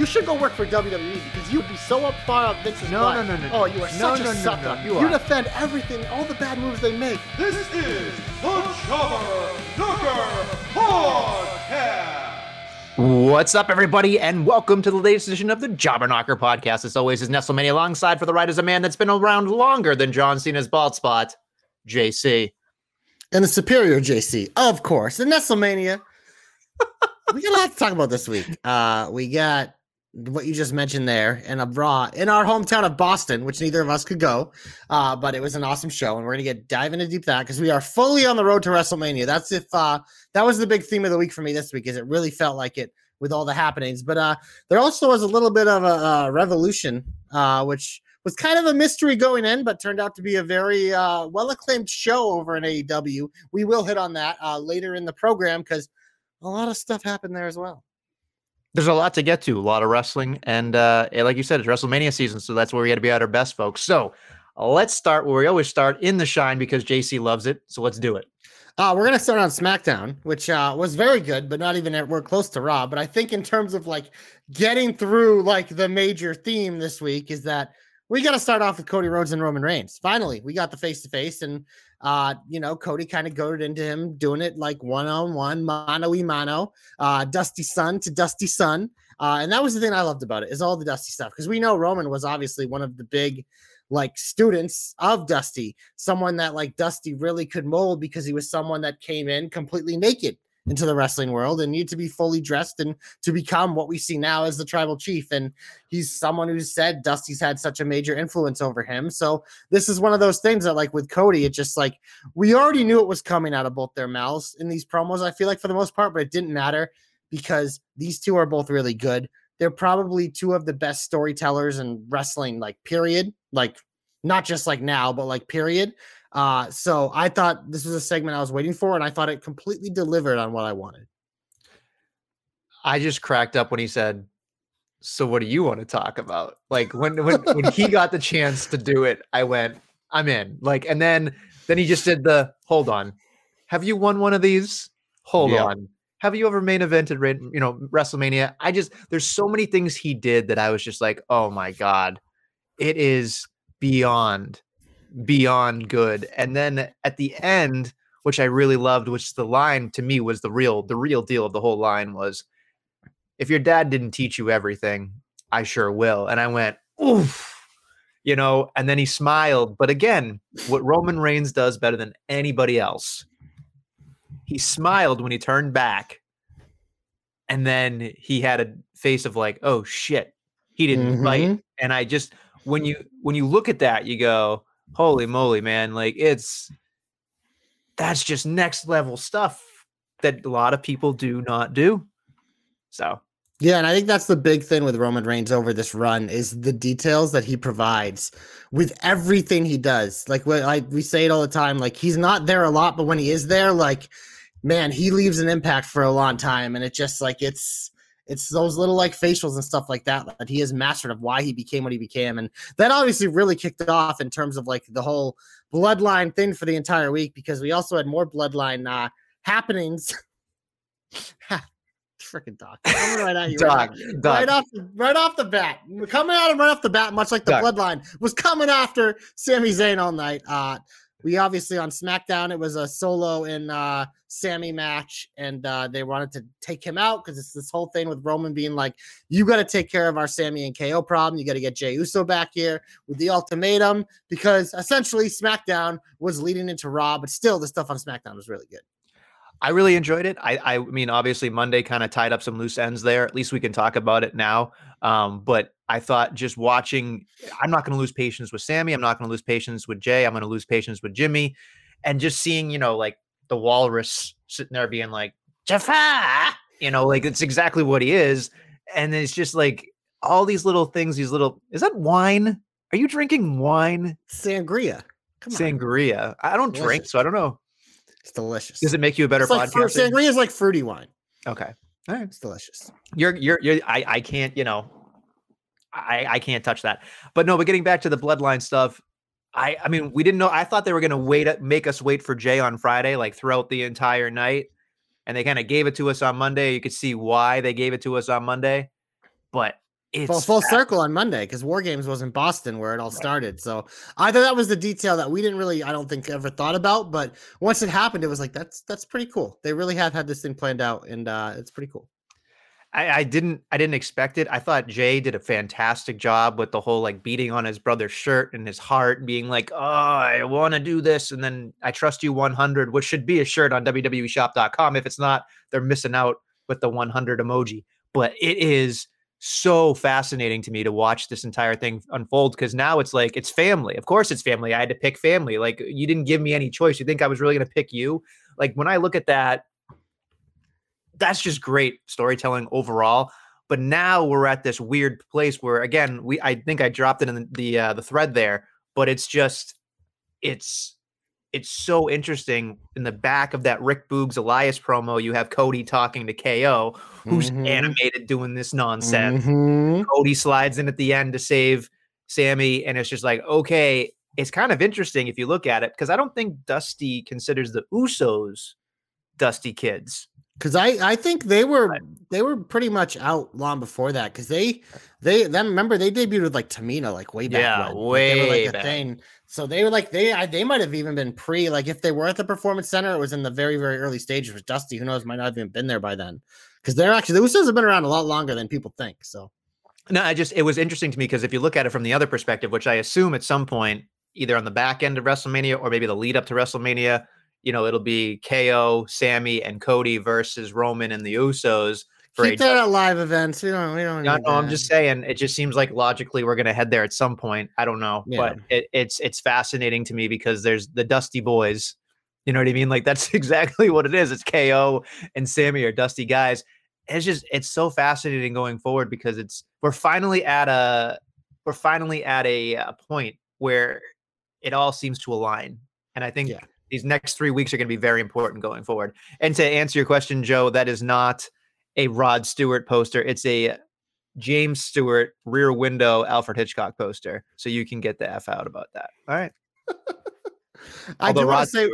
You should go work for WWE because you'd be so up far up Vince's No, butt. no, no, no, no. Oh, you are No, such no, a no, sucker. no, you you are. defend everything, all the bad moves they make. This is the Jobber Knocker Podcast. What's up, everybody, and welcome to the latest edition of the Jobber Knocker podcast. As always, is Nestlemania alongside for the right is a man that's been around longer than John Cena's bald spot, JC. And the superior JC, of course. The Nestlemania. we got a lot to talk about this week. Uh, we got what you just mentioned there and a Raw in our hometown of Boston, which neither of us could go. Uh, but it was an awesome show, and we're gonna get dive into deep that because we are fully on the road to WrestleMania. That's if uh that was the big theme of the week for me this week, is it really felt like it with all the happenings. But uh there also was a little bit of a, uh revolution, uh, which was kind of a mystery going in, but turned out to be a very uh, well acclaimed show over in AEW. We will hit on that uh, later in the program because a lot of stuff happened there as well. There's a lot to get to, a lot of wrestling, and uh, like you said, it's WrestleMania season, so that's where we got to be at our best, folks. So let's start where we always start in the shine because JC loves it. So let's do it. Uh, we're gonna start on SmackDown, which uh, was very good, but not even at we're close to Raw. But I think in terms of like getting through like the major theme this week is that we got to start off with Cody Rhodes and Roman Reigns. Finally, we got the face to face, and uh, you know Cody kind of goaded into him doing it like one on one, mano y mano, uh, Dusty Son to Dusty Son, uh, and that was the thing I loved about it is all the Dusty stuff because we know Roman was obviously one of the big like students of Dusty, someone that like Dusty really could mold because he was someone that came in completely naked into the wrestling world and need to be fully dressed and to become what we see now as the tribal chief. And he's someone who said Dusty's had such a major influence over him. So this is one of those things that, like with Cody, it just like we already knew it was coming out of both their mouths in these promos. I feel like for the most part, but it didn't matter because these two are both really good. They're probably two of the best storytellers in wrestling, like period. Like not just like now, but like period. Uh, so I thought this was a segment I was waiting for, and I thought it completely delivered on what I wanted. I just cracked up when he said, "So what do you want to talk about?" Like when when when he got the chance to do it, I went, "I'm in." Like, and then then he just did the, "Hold on, have you won one of these? Hold Yeah. on." Have you ever main evented, you know, WrestleMania? I just there's so many things he did that I was just like, oh my god, it is beyond, beyond good. And then at the end, which I really loved, which the line to me was the real, the real deal of the whole line was, if your dad didn't teach you everything, I sure will. And I went, oof, you know, and then he smiled. But again, what Roman Reigns does better than anybody else, he smiled when he turned back. And then he had a face of like, oh shit, he didn't fight. Mhm. And I just when you when you look at that, you go, holy moly, man, like it's that's just next level stuff that a lot of people do not do. So Yeah, and I think that's the big thing with Roman Reigns over this run is the details that he provides with everything he does. Like what I we say it all the time. Like he's not there a lot, but when he is there, like man, he leaves an impact for a long time. And it just like it's it's those little like facials and stuff like that that he has mastered of why he became what he became. And that obviously really kicked it off in terms of like the whole bloodline thing for the entire week because we also had more bloodline uh happenings. Freaking doc. Coming right at you. right Doc, now. Doc, Right off, right off the bat, coming at him right off the bat, much like the Doc. bloodline was coming after Sami Zayn all night. Uh, we obviously on SmackDown, it was a solo and uh, Sami match, and uh, they wanted to take him out because it's this whole thing with Roman being like, "You got to take care of our Sami and KO problem. You got to get Jey Uso back here with the ultimatum." Because essentially, SmackDown was leading into Raw, but still, the stuff on SmackDown was really good. I really enjoyed it. I, I mean, obviously Monday kind of tied up some loose ends there. At least we can talk about it now. Um, but I thought just watching, I'm not going to lose patience with Sami. I'm not going to lose patience with Jey. I'm going to lose patience with Jimmy, and just seeing, you know, like the walrus sitting there being like Jafar, you know, like it's exactly what he is, and it's just like all these little things. These little is that wine? Are you drinking wine? Sangria. Come on. Sangria. I don't drink, so I don't know. It's delicious. Does it make you a better it's like podcaster? sangria is like fruity wine. Okay. All right. It's delicious. You're you're you're I I can't, you know, I I can't touch that. But no, but getting back to the bloodline stuff, I I mean, we didn't know I thought they were going to wait make us wait for Jey on Friday like throughout the entire night. And they kind of gave it to us on Monday. You could see why they gave it to us on Monday. But it's full, full circle on Monday because War Games was in Boston where it all started. So I thought that was the detail that we didn't really, I don't think, ever thought about. But once it happened, it was like that's that's pretty cool. They really have had this thing planned out, and uh, it's pretty cool. I, I didn't I didn't expect it. I thought Jey did a fantastic job with the whole like beating on his brother's shirt and his heart, being like, "Oh, I want to do this," and then I trust you 100, which should be a shirt on WWEShop.com. If it's not, they're missing out with the 100 emoji. But it is so fascinating to me to watch this entire thing unfold because now it's like it's family. Of course, it's family. I had to pick family. Like you didn't give me any choice. You think I was really going to pick you? Like when I look at that, that's just great storytelling overall. But now we're at this weird place where again, we I think I dropped it in the the, uh, the thread there, but it's just it's it's so interesting. In the back of that Rick Boogs Elias promo, you have Cody talking to KO, who's Mhm. animated doing this nonsense. Mhm. Cody slides in at the end to save Sami, and it's just like, okay, it's kind of interesting if you look at it, because I don't think Dusty considers the Usos Dusty kids. Because I, I think they were they were pretty much out long before that. Because they they then remember they debuted with like Tamina like way back Yeah, when. Like, they were way like a back. thing. So they were like they I, they might have even been pre like if they were at the performance center, it was in the very very early stages with Dusty. Who knows? Might not have even been there by then. Because they're actually the Usos have been around a lot longer than people think. So No, I just it was interesting to me because if you look at it from the other perspective, which I assume at some point, either on the back end of WrestleMania or maybe the lead up to WrestleMania, you know, it'll be KO, Sami, and Cody versus Roman and the Usos for a keep that at live events. We don't we don't. No, no, I'm just saying. It just seems like logically we're gonna head there at some point. I don't know, but it, it's it's fascinating to me because there's the Dusty Boys. You know what I mean? Like that's exactly what it is. It's KO and Sami are Dusty guys. It's just it's so fascinating going forward because it's we're finally at a we're finally at a, a point where it all seems to align, and I think Yeah. These next three weeks are going to be very important going forward. And to answer your question, Joe, that is not a Rod Stewart poster. It's a James Stewart rear window Alfred Hitchcock poster. So you can get the F out about that. All right. I do want to say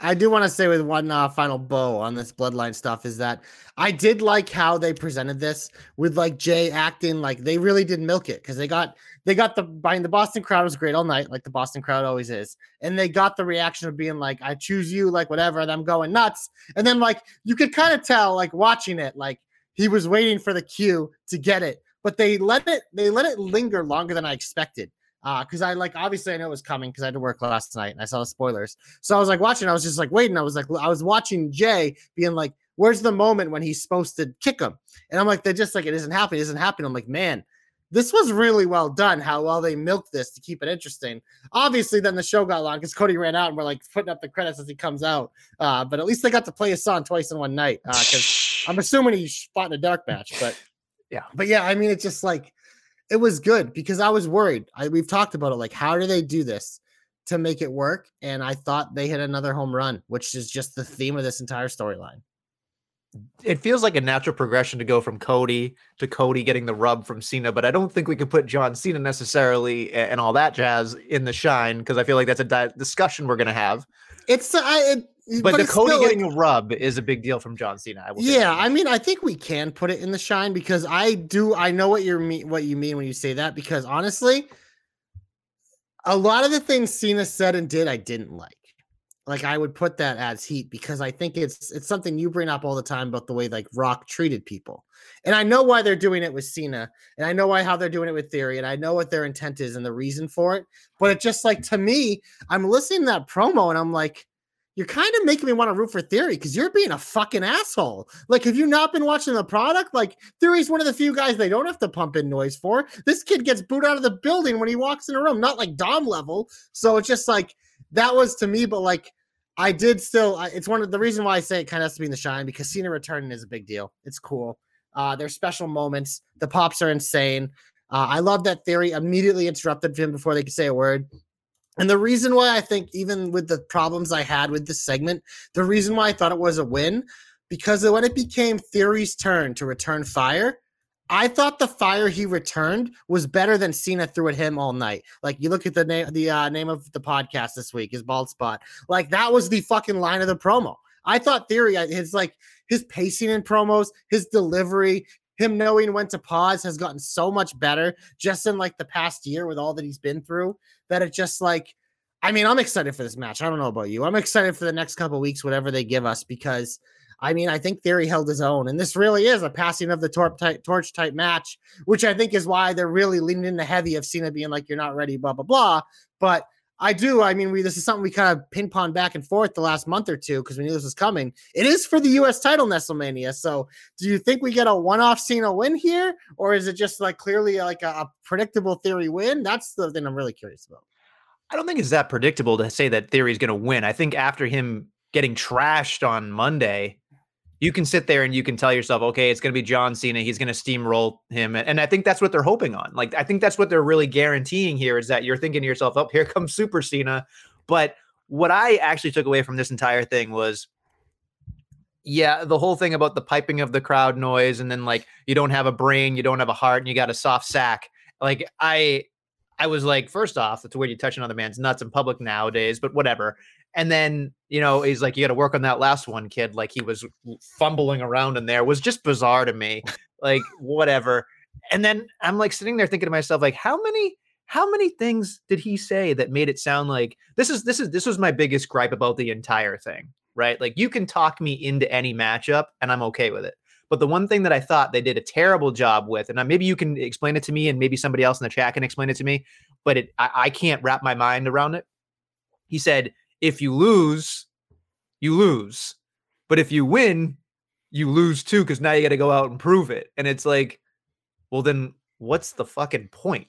I do want to say with one uh, final bow on this bloodline stuff is that I did like how they presented this with like Jey acting like they really did milk it because they got they got the behind the Boston crowd was great all night like the Boston crowd always is and they got the reaction of being like I choose you like whatever and I'm going nuts and then like you could kind of tell like watching it like he was waiting for the cue to get it but they let it they let it linger longer than I expected uh because I like obviously I know it was coming because I had to work last night and I saw the spoilers so I was like watching, I was just like waiting. I was like, I was watching Jey being like, where's the moment when he's supposed to kick him? And I'm like, they're just like, it isn't happening, it isn't happening. I'm like, man, this was really well done, how well they milked this to keep it interesting. Obviously, then the show got long because Cody ran out and we're like putting up the credits as he comes out. Uh, but at least they got to play a song twice in one night. Uh, because I'm assuming he fought in a dark match, but Yeah. But yeah, I mean, it's just like it was good because I was worried. I we've talked about it, like, how do they do this? to make it work. And I thought they hit another home run, which is just the theme of this entire storyline. It feels like a natural progression to go from Cody to Cody getting the rub from Cena, but I don't think we could put John Cena necessarily and all that jazz in the shine because I feel like that's a di- discussion we're gonna have. It's uh, I, it, But, the it's Cody still, like- getting a rub is a big deal from John Cena. I will Yeah. I mean, I think we can put it in the shine because I do. I know what you mean. What you mean when you say that? Because honestly, a lot of the things Cena said and did, I didn't like. Like I would put that as heat because I think it's it's something you bring up all the time about the way like Rock treated people, and I know why they're doing it with Cena, and I know why how they're doing it with Theory, and I know what their intent is and the reason for it. But it just like to me, I'm listening to that promo and I'm like, you're kind of making me want to root for Theory because you're being a fucking asshole. Like, have you not been watching the product? Like, Theory's one of the few guys they don't have to pump in noise for. This kid gets booed out of the building when he walks in a room, not like Dom level. So it's just like that was to me, but like I did still. It's one of the reason why I say it kind of has to be in the shine because Cena returning is a big deal. It's cool. Uh, there's special moments. The pops are insane. Uh, I love that Theory immediately interrupted him before they could say a word. And the reason why I think, even with the problems I had with this segment, the reason why I thought it was a win, because when it became Theory's turn to return fire, I thought the fire he returned was better than Cena threw at him all night. Like you look at the name, the uh, name of the podcast this week is Bald Spot. Like that was the fucking line of the promo. I thought Theory, his like his pacing in promos, his delivery, him knowing when to pause has gotten so much better just in like the past year with all that he's been through that it just like I mean, I'm excited for this match. I don't know about you. I'm excited for the next couple weeks, whatever they give us, because I mean, I think Theory held his own, and this really is a passing of the type, torch type match, which I think is why they're really leaning into heavy of Cena being like, "You're not ready," blah blah blah. But I do. I mean, we this is something we kind of ping pong back and forth the last month or two because we knew this was coming. It is for the U.S. title, WrestleMania. So, do you think we get a one-off Cena win here, or is it just like clearly like a, a predictable Theory win? That's the thing I'm really curious about. I don't think it's that predictable to say that Theory is going to win. I think after him getting trashed on Monday, you can sit there and you can tell yourself, okay, it's going to be John Cena. He's going to steamroll him. And I think that's what they're hoping on. Like, I think that's what they're really guaranteeing here is that you're thinking to yourself, oh, here comes Super Cena. But what I actually took away from this entire thing was, yeah, the whole thing about the piping of the crowd noise and then like you don't have a brain, you don't have a heart, and you got a soft sack. Like, I. I was like, first off, it's weird you touch another man's nuts in public nowadays, but whatever. And then, you know, he's like, you got to work on that last one, kid. Like he was fumbling around in there was just bizarre to me. Like, whatever. And then I'm like sitting there thinking to myself, like, how many, how many things did he say that made it sound like this is, this is, this was my biggest gripe about the entire thing, right? Like, you can talk me into any matchup and I'm okay with it. But the one thing that I thought they did a terrible job with, and uh, maybe you can explain it to me, and maybe somebody else in the chat can explain it to me, but it I, I can't wrap my mind around it. He said, if you lose, you lose. But if you win, you lose too, because now you got to go out and prove it. And it's like, well, then what's the fucking point?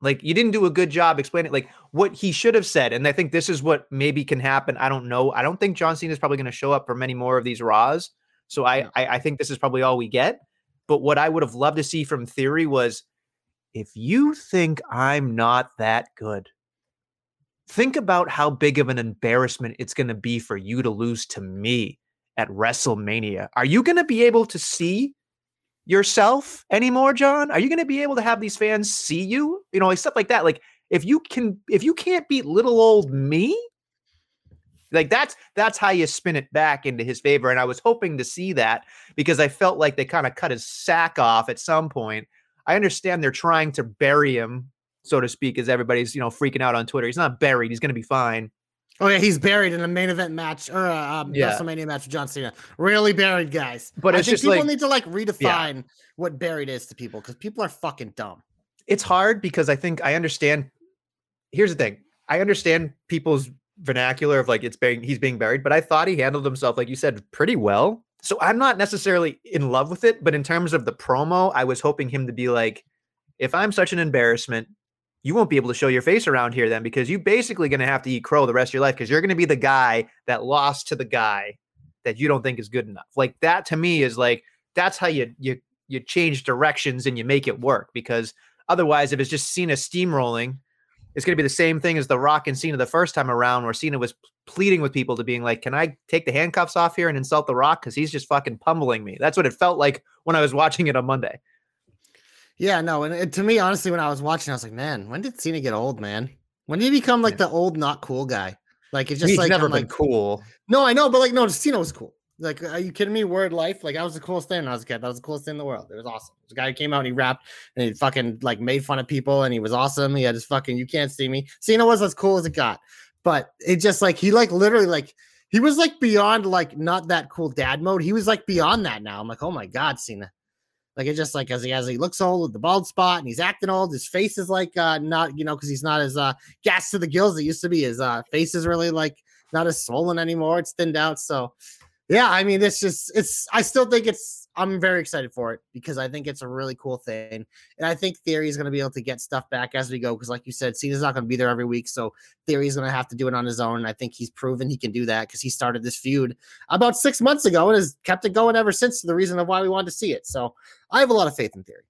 Like, you didn't do a good job explaining like what he should have said. And I think this is what maybe can happen. I don't know. I don't think John Cena is probably going to show up for many more of these Raws. So I, I, I think this is probably all we get. But what I would have loved to see from Theory was if you think I'm not that good, think about how big of an embarrassment it's going to be for you to lose to me at WrestleMania. Are you going to be able to see yourself anymore, John? Are you going to be able to have these fans see you? You know, like stuff like that. Like if you can, if you can't beat little old me, like that's that's how you spin it back into his favor. And I was hoping to see that because I felt like they kind of cut his sack off at some point. I understand they're trying to bury him so to speak, as everybody's you know freaking out on Twitter. He's not buried. He's going to be fine. Oh yeah, he's buried in a main event match or a um, yeah. WrestleMania match with John Cena. Really buried, guys. But I think people like, need to like redefine yeah. what buried is to people because people are fucking dumb. It's hard because I think I understand. Here's the thing: I understand people's vernacular of like it's being he's being buried, but I thought he handled himself like you said pretty well. So I'm not necessarily in love with it, but in terms of the promo, I was hoping him to be like, if I'm such an embarrassment, you won't be able to show your face around here then because you're basically going to have to eat crow the rest of your life because you're going to be the guy that lost to the guy that you don't think is good enough. Like that to me is like that's how you you you change directions and you make it work because otherwise if it's just Cena steamrolling, it's going to be the same thing as the Rock and Cena the first time around where Cena was pleading with people to being like, "Can I take the handcuffs off here and insult the Rock cuz he's just fucking pummeling me." That's what it felt like when I was watching it on Monday. Yeah, no, and, and, to me, honestly, when I was watching, I was like, man, when did Cena get old, man? When did he become like yeah. the old, not cool guy? Like it's just He's like never I'm been like, cool. No, I know, but like no, Cena was cool. Like, are you kidding me? Word life, like that was the coolest thing when I was a kid. That was the coolest thing in the world. It was awesome. This guy came out and he rapped and he fucking like made fun of people and he was awesome. He had his fucking you can't see me. Cena was as cool as it got, but it just like he like literally like he was like beyond like not that cool dad mode. He was like beyond that now. I'm like, oh my god, Cena. Like it's just like as he as he looks old with the bald spot and he's acting old, his face is like uh not you know because he's not as uh gas to the gills it used to be. His uh face is really like not as swollen anymore. It's thinned out. So yeah, I mean, it's just it's. I still think it's. I'm very excited for it because I think it's a really cool thing, and I think Theory is going to be able to get stuff back as we go. Because, like you said, Cena's not going to be there every week, so Theory is going to have to do it on his own. And I think he's proven he can do that because he started this feud about six months ago and has kept it going ever since. The reason of why we wanted to see it. So I have a lot of faith in Theory.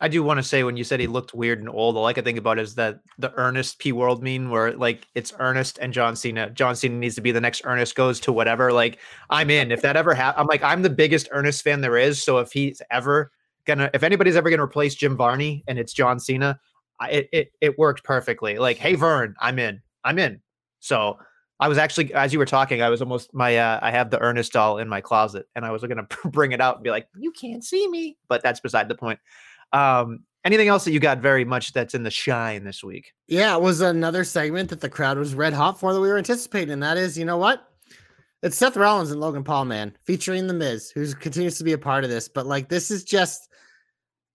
I do want to say when you said he looked weird and old, all I could think about is that the Ernest P Worrell meme where like it's Ernest and John Cena. John Cena needs to be the next Ernest goes to whatever. Like I'm in. If that ever happens, I'm like I'm the biggest Ernest fan there is. So if he's ever gonna, if anybody's ever gonna replace Jim Varney and it's John Cena, I, it it it worked perfectly. Like hey Vern, I'm in. I'm in. So I was actually as you were talking, I was almost my uh, I have the Ernest doll in my closet and I was gonna bring it out and be like, you can't see me, but that's beside the point. Um, anything else that you got very much that's in the shine this week? Yeah, it was another segment that the crowd was red hot for that we were anticipating. And that is, you know what? It's Seth Rollins and Logan Paul, man, featuring The Miz, who continues to be a part of this. But like, this is just,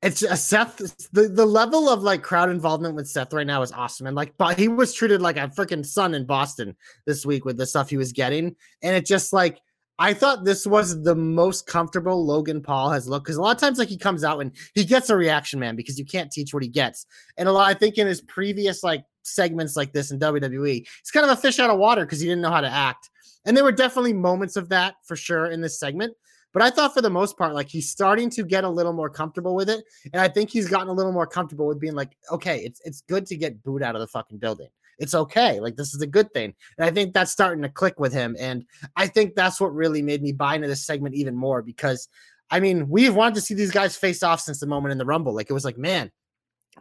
it's a Seth. The, the level of like crowd involvement with Seth right now is awesome. And like, but he was treated like a freaking son in Boston this week with the stuff he was getting. And it just like, I thought this was the most comfortable Logan Paul has looked because a lot of times, like he comes out and he gets a reaction, man, because you can't teach what he gets. And a lot, I think, in his previous like segments like this in WWE, he's kind of a fish out of water because he didn't know how to act. And there were definitely moments of that for sure in this segment. But I thought for the most part, like he's starting to get a little more comfortable with it. And I think he's gotten a little more comfortable with being like, okay, it's it's good to get booed out of the fucking building it's okay. Like this is a good thing. And I think that's starting to click with him. And I think that's what really made me buy into this segment even more because I mean, we've wanted to see these guys face off since the moment in the Rumble. Like it was like, man,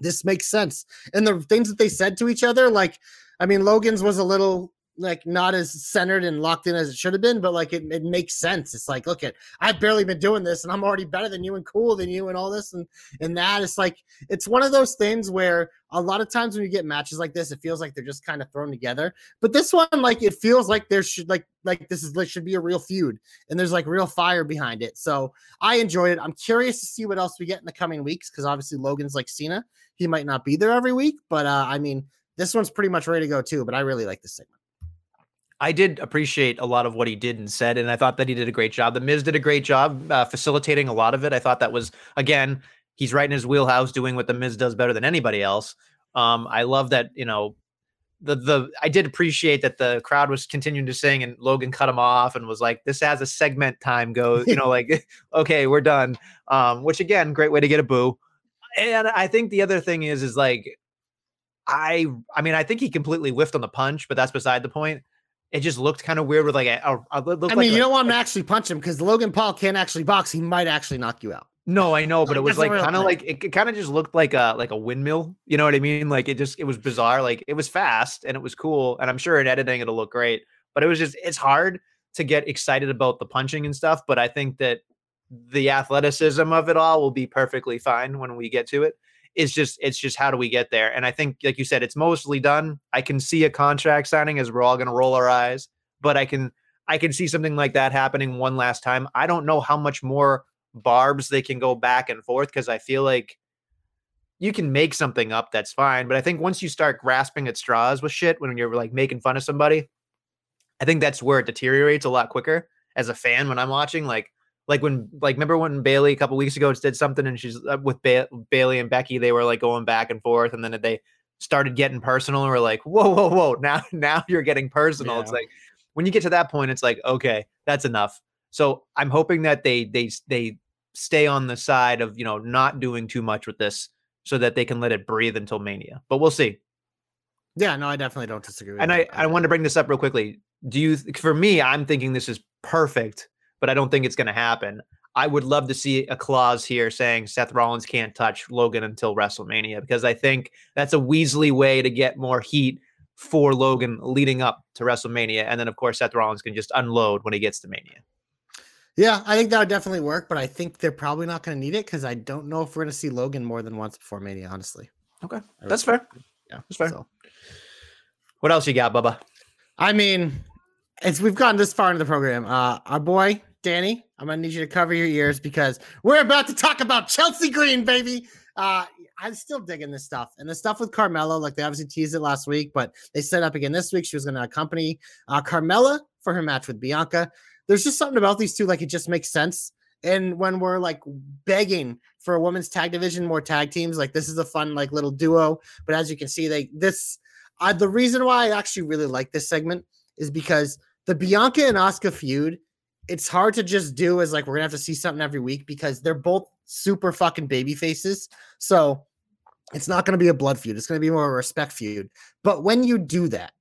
this makes sense. And the things that they said to each other, like, I mean, Logan's was a little like not as centered and locked in as it should have been, but like it, it makes sense. It's like, look at I've barely been doing this and I'm already better than you and cool than you and all this and and that. It's like it's one of those things where a lot of times when you get matches like this, it feels like they're just kind of thrown together. But this one, like it feels like there should like like this is should be a real feud and there's like real fire behind it. So I enjoyed it. I'm curious to see what else we get in the coming weeks because obviously Logan's like Cena. He might not be there every week, but uh I mean this one's pretty much ready to go too. But I really like this segment. I did appreciate a lot of what he did and said, and I thought that he did a great job. The Miz did a great job uh, facilitating a lot of it. I thought that was again, he's right in his wheelhouse, doing what the Miz does better than anybody else. Um, I love that you know the the I did appreciate that the crowd was continuing to sing and Logan cut him off and was like, "This has a segment time go," you know, like, "Okay, we're done." Um, which again, great way to get a boo. And I think the other thing is, is like, I I mean, I think he completely whiffed on the punch, but that's beside the point it just looked kind of weird with like a, a, a I mean, like you don't want to actually punch him because Logan Paul can't actually box. He might actually knock you out. No, I know, but it was like kind of like it, it kind of just looked like a like a windmill. You know what I mean? Like it just it was bizarre. Like it was fast and it was cool, and I'm sure in editing it'll look great. But it was just it's hard to get excited about the punching and stuff. But I think that the athleticism of it all will be perfectly fine when we get to it it's just it's just how do we get there? And I think, like you said, it's mostly done. I can see a contract signing as we're all going to roll our eyes, but I can I can see something like that happening one last time. I don't know how much more barbs they can go back and forth because I feel like you can make something up that's fine, but I think once you start grasping at straws with shit when you're like making fun of somebody, I think that's where it deteriorates a lot quicker. As a fan, when I'm watching, like like when like remember when Bayley a couple weeks ago did something and she's uh, with ba- Bayley and Becky they were like going back and forth and then they started getting personal and we're like whoa whoa whoa now now you're getting personal. Yeah. it's like when you get to that point it's like okay that's enough. So I'm hoping that they they they stay on the side of you know not doing too much with this so that they can let it breathe until Mania but we'll see. Yeah no I definitely don't disagree and I I want to bring this up real quickly. Do you for me I'm thinking this is perfect but I don't think it's going to happen. I would love to see a clause here saying Seth Rollins can't touch Logan until WrestleMania because I think that's a Weasley way to get more heat for Logan leading up to WrestleMania. And then, of course, Seth Rollins can just unload when he gets to Mania. Yeah, I think that would definitely work, but I think they're probably not going to need it because I don't know if we're going to see Logan more than once before Mania, honestly. Okay. That's fair. Yeah, that's fair. So. What else you got, Bubba? I mean, it's we've gotten this far into the program. Uh, our boy Danny, I'm gonna need you to cover your ears because we're about to talk about Chelsea Green, baby. uh, I'm still digging this stuff. And the stuff with Carmella, like they obviously teased it last week, but they set up again this week. She was going to accompany uh, Carmella for her match with Bianca. There's just something about these two, like it just makes sense. And when we're like begging for a women's tag division, more tag teams, like this is a fun, like little duo. But as you can see, they this uh, the reason why I actually really like this segment is because the Bianca and Asuka feud, it's hard to just do as like we're gonna have to see something every week because they're both super fucking baby faces. So it's not gonna be a blood feud, it's gonna be more a respect feud. But when you do that,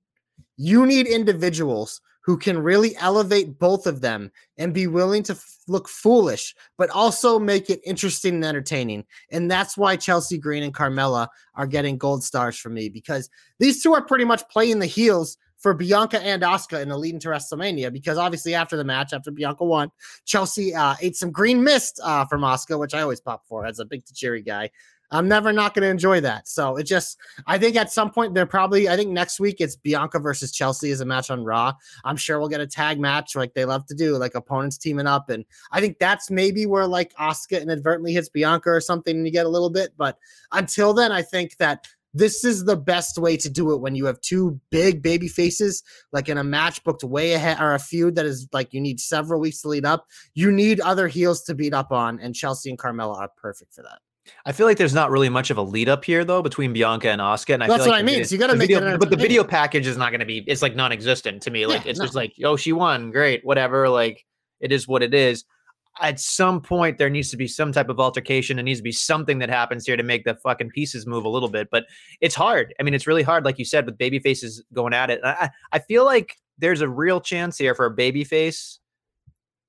you need individuals who can really elevate both of them and be willing to f- look foolish, but also make it interesting and entertaining. And that's why Chelsea Green and Carmella are getting gold stars for me because these two are pretty much playing the heels for Bianca and Asuka in the lead into WrestleMania. Because obviously, after the match, after Bianca won, Chelsea uh, ate some green mist uh, from Asuka, which I always pop for as a big Tajiri guy. I'm never not going to enjoy that. So it just, I think at some point they're probably, I think next week it's Bianca versus Chelsea as a match on Raw. I'm sure we'll get a tag match like they love to do, like opponents teaming up. And I think that's maybe where like Asuka inadvertently hits Bianca or something and you get a little bit. But until then, I think that this is the best way to do it when you have two big baby faces, like in a match booked way ahead or a feud that is like you need several weeks to lead up. You need other heels to beat up on, and Chelsea and Carmella are perfect for that. I feel like there's not really much of a lead up here though between Bianca and Asuka, and I That's feel what like I mean. video- So you got to make video, it but the video package is not going to be. It's like non-existent to me. Like Yeah, it's no. just like, oh, she won, great, whatever. Like it is what it is. At some point, there needs to be some type of altercation. There needs to be something that happens here to make the fucking pieces move a little bit. But it's hard. I mean, it's really hard, like you said, with baby faces going at it. I, I feel like there's a real chance here for a baby face,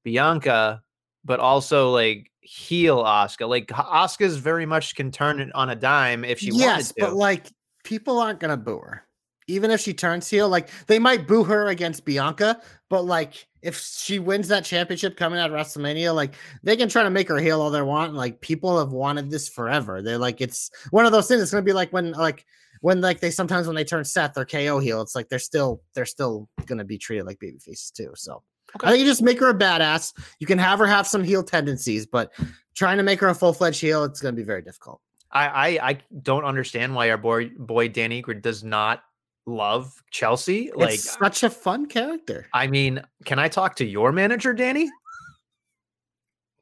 Bianca, but also like heel Asuka. Like Asuka's very much can turn it on a dime if she yes, but like people aren't gonna boo her, even if she turns heel. Like they might boo her against Bianca, but like if she wins that championship coming out of WrestleMania, like they can try to make her heel all they want. Like people have wanted this forever. They're like it's one of those things. It's gonna be like when like when like they sometimes when they turn Seth or KO heel, it's like they're still they're still gonna be treated like baby faces too. So. I think you just make her a badass. You can have her have some heel tendencies, but trying to make her a full fledged heel, it's going to be very difficult. I, I I don't understand why our boy boy Danny Egret does not love Chelsea. Like it's such a fun character. I mean, can I talk to your manager, Danny?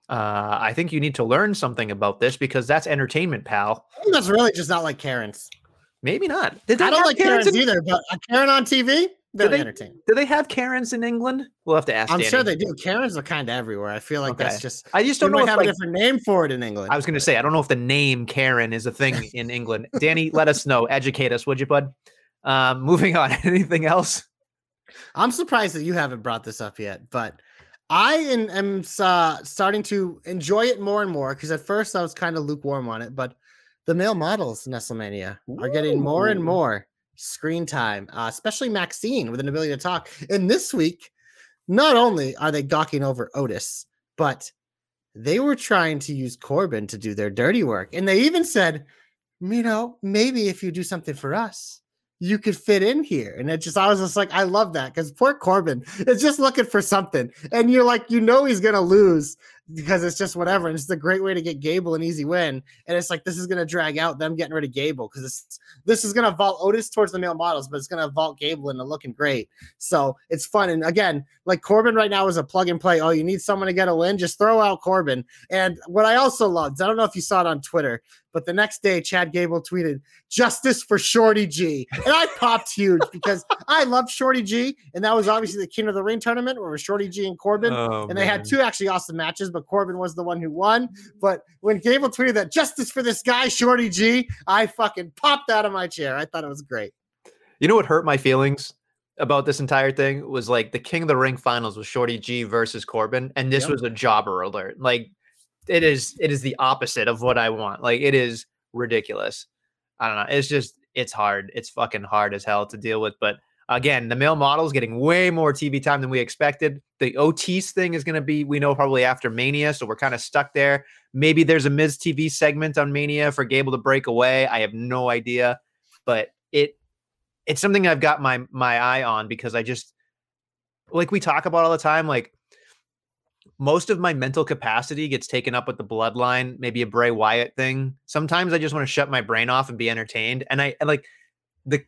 Uh, I think you need to learn something about this because that's entertainment, pal. That's really just not like Karen's. Maybe not. Did they I don't like Karens Karen's in- either, but a Karen on TV, very they- entertaining. Do they have Karens in England? We'll have to ask. I'm sure they do. Karens are kind of everywhere. I feel like that's just. I just don't know if have like, a different name for it in England. I was going to say I don't know if the name Karen is a thing in England. Danny, let us know. Educate us, would you, bud? Um, moving on. Anything else? I'm surprised that you haven't brought this up yet, but I am, am uh, starting to enjoy it more and more because at first I was kind of lukewarm on it, but the male models in WrestleMania are getting more and more screen time, uh, especially Maxxine with an ability to talk. And this week, not only are they gawking over Otis, but they were trying to use Corbin to do their dirty work. And they even said, you know, maybe if you do something for us, you could fit in here. And it just, I was just like, I love that because poor Corbin is just looking for something. And you're like, you know, he's going to lose because it's just whatever. And it's a great way to get Gable an easy win. And it's like, this is going to drag out them getting rid of Gable because this, is going to vault Otis towards the male models, but it's going to vault Gable into looking great. So it's fun. And again, like Corbin right now is a plug and play. Oh, you need someone to get a win? Just throw out Corbin. And what I also loved, I don't know if you saw it on Twitter, but the next day, Chad Gable tweeted, Justice for Shorty G. And I popped huge because I love Shorty G. And that was obviously the King of the Ring tournament where it was Shorty G and Corbin. Oh, and they had two actually awesome matches, but Corbin was the one who won. But when Gable tweeted that justice for this guy, Shorty G, I fucking popped out of my chair. I thought it was great. You know what hurt my feelings about this entire thing was like the King of the Ring finals was Shorty G versus Corbin, and this Yep. was a jobber alert. Like it is, it is the opposite of what I want. Like it is ridiculous. I don't know. It's just it's hard. It's fucking hard as hell to deal with. But again, the male model is getting way more TV time than we expected. The Otis thing is going to be, we know, probably after Mania, so we're kind of stuck there. Maybe there's a Miz TV segment on Mania for Gable to break away. I have no idea, but it it's something I've got my my eye on because I just like we talk about all the time. Like most of my mental capacity gets taken up with the bloodline, maybe a Bray Wyatt thing. Sometimes I just want to shut my brain off and be entertained. And I and like the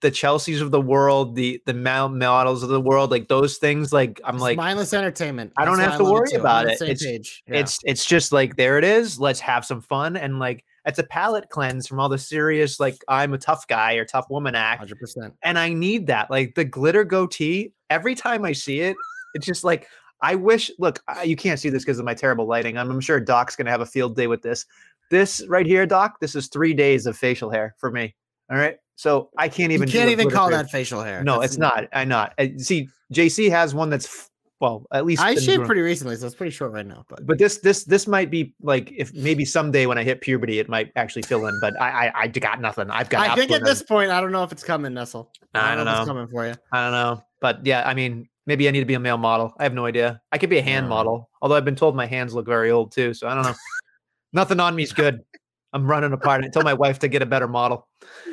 the Chelseas of the world, the the models of the world, like those things. Like I'm It's like mindless entertainment. I don't have why to worry. I'm about it. It's- Yeah. it's it's just like there it is. Let's have some fun and like it's a palate cleanse from all the serious like I'm a tough guy or tough woman act. 100%. and I need that. Like the glitter goatee, every time I see it, it's just like I wish. Look, you can't see this because of my terrible lighting. I'm, I'm sure Doc's gonna have a field day with this. This right here, Doc. This is three days of facial hair for me. All right, so I can't even. do can't even call that facial hair. No, That's- it's not. I'm not. Uh, See, JC has one that's well, at least I shaved pretty recently, so it's pretty short right now. But But this this this might be like if maybe someday when I hit puberty, it might actually fill in. But I I, I got nothing. I've got. I think at this point, I don't know if it's coming, Nestle. I don't if it's know. coming for you. I don't know. But yeah, I mean, maybe I need to be a male model. I have no idea. I could be a hand No. model, although I've been told my hands look very old too. So I don't know. Nothing on me is good. I'm running apart. I told my wife to get a better model.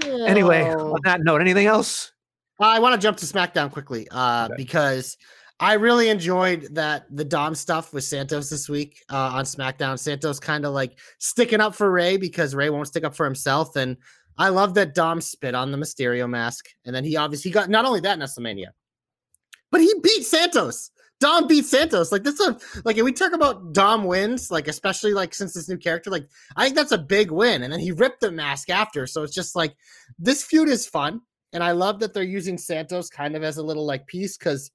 Anyway, No. on that note, anything else? I want to jump to SmackDown quickly uh, Okay. because I really enjoyed that the Dom stuff with Santos this week uh, on SmackDown. Santos kind of like sticking up for Rey because Rey won't stick up for himself, and I love that Dom spit on the Mysterio mask, and then he obviously got not only that in WrestleMania, but he beat Santos. Dom beat Santos. Like this, a like we talk about Dom wins, like especially like since this new character, like I think that's a big win. And then he ripped the mask after, so it's just like this feud is fun. And I love that they're using Santos kind of as a little like piece because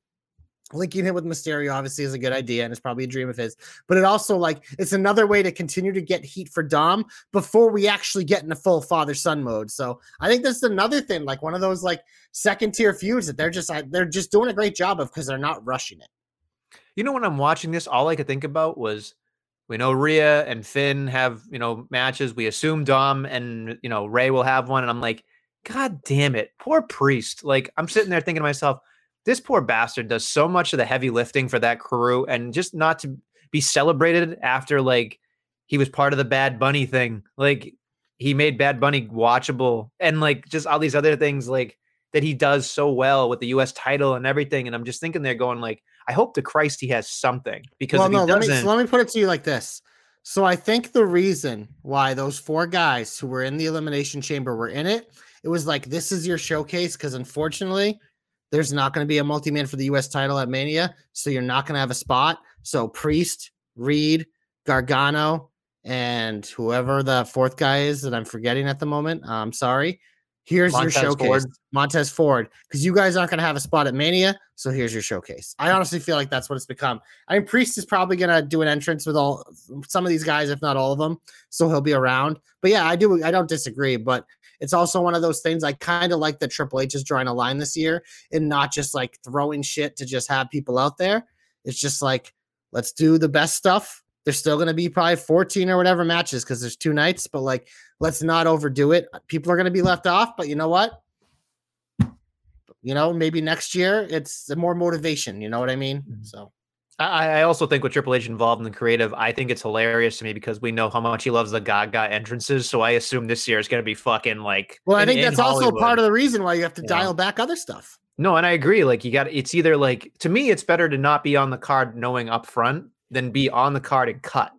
linking him with Mysterio obviously is a good idea and it's probably a dream of his. But it also like it's another way to continue to get heat for Dom before we actually get into full father son mode. So I think that's another thing, like one of those like second tier feuds that they're just they're just doing a great job of because they're not rushing it. You know, when I'm watching this, all I could think about was we know Rhea and Finn have, you know, matches. We assume Dom and, you know, Rey will have one. And I'm like, God damn it. Poor priest. Like, I'm sitting there thinking to myself, this poor bastard does so much of the heavy lifting for that crew and just not to be celebrated after, like, he was part of the Bad Bunny thing. Like, he made Bad Bunny watchable and, like, just all these other things, like, that he does so well with the US title and everything. And I'm just thinking they're going, like, I hope to Christ he has something because well, no, he let me, so let me put it to you like this. So I think the reason why those four guys who were in the elimination chamber were in it, it was like this is your showcase because unfortunately, there's not going to be a multi-man for the U.S. title at Mania, so you're not going to have a spot. So Priest, Reed, Gargano, and whoever the fourth guy is that I'm forgetting at the moment. I'm sorry. Here's Montez your showcase, Ford. Montez Ford, because you guys aren't going to have a spot at Mania. So here's your showcase. I honestly feel like that's what it's become. I mean, Priest is probably going to do an entrance with all some of these guys, if not all of them. So he'll be around. But yeah, I do. I don't disagree. But it's also one of those things I kind of like that Triple H is drawing a line this year and not just like throwing shit to just have people out there. It's just like, let's do the best stuff. There's still going to be probably 14 or whatever matches because there's two nights, but like, let's not overdo it. People are going to be left off, but you know what? You know, maybe next year it's more motivation. You know what I mean? Mhm. So I, I also think with Triple H involved in the creative, I think it's hilarious to me because we know how much he loves the Gaga entrances. So I assume this year is going to be fucking like. Well, I in- think in that's also part of the reason why you have to Yeah. dial back other stuff. No, and I agree. Like you got, it's either like to me, it's better to not be on the card knowing up front than be on the card and cut.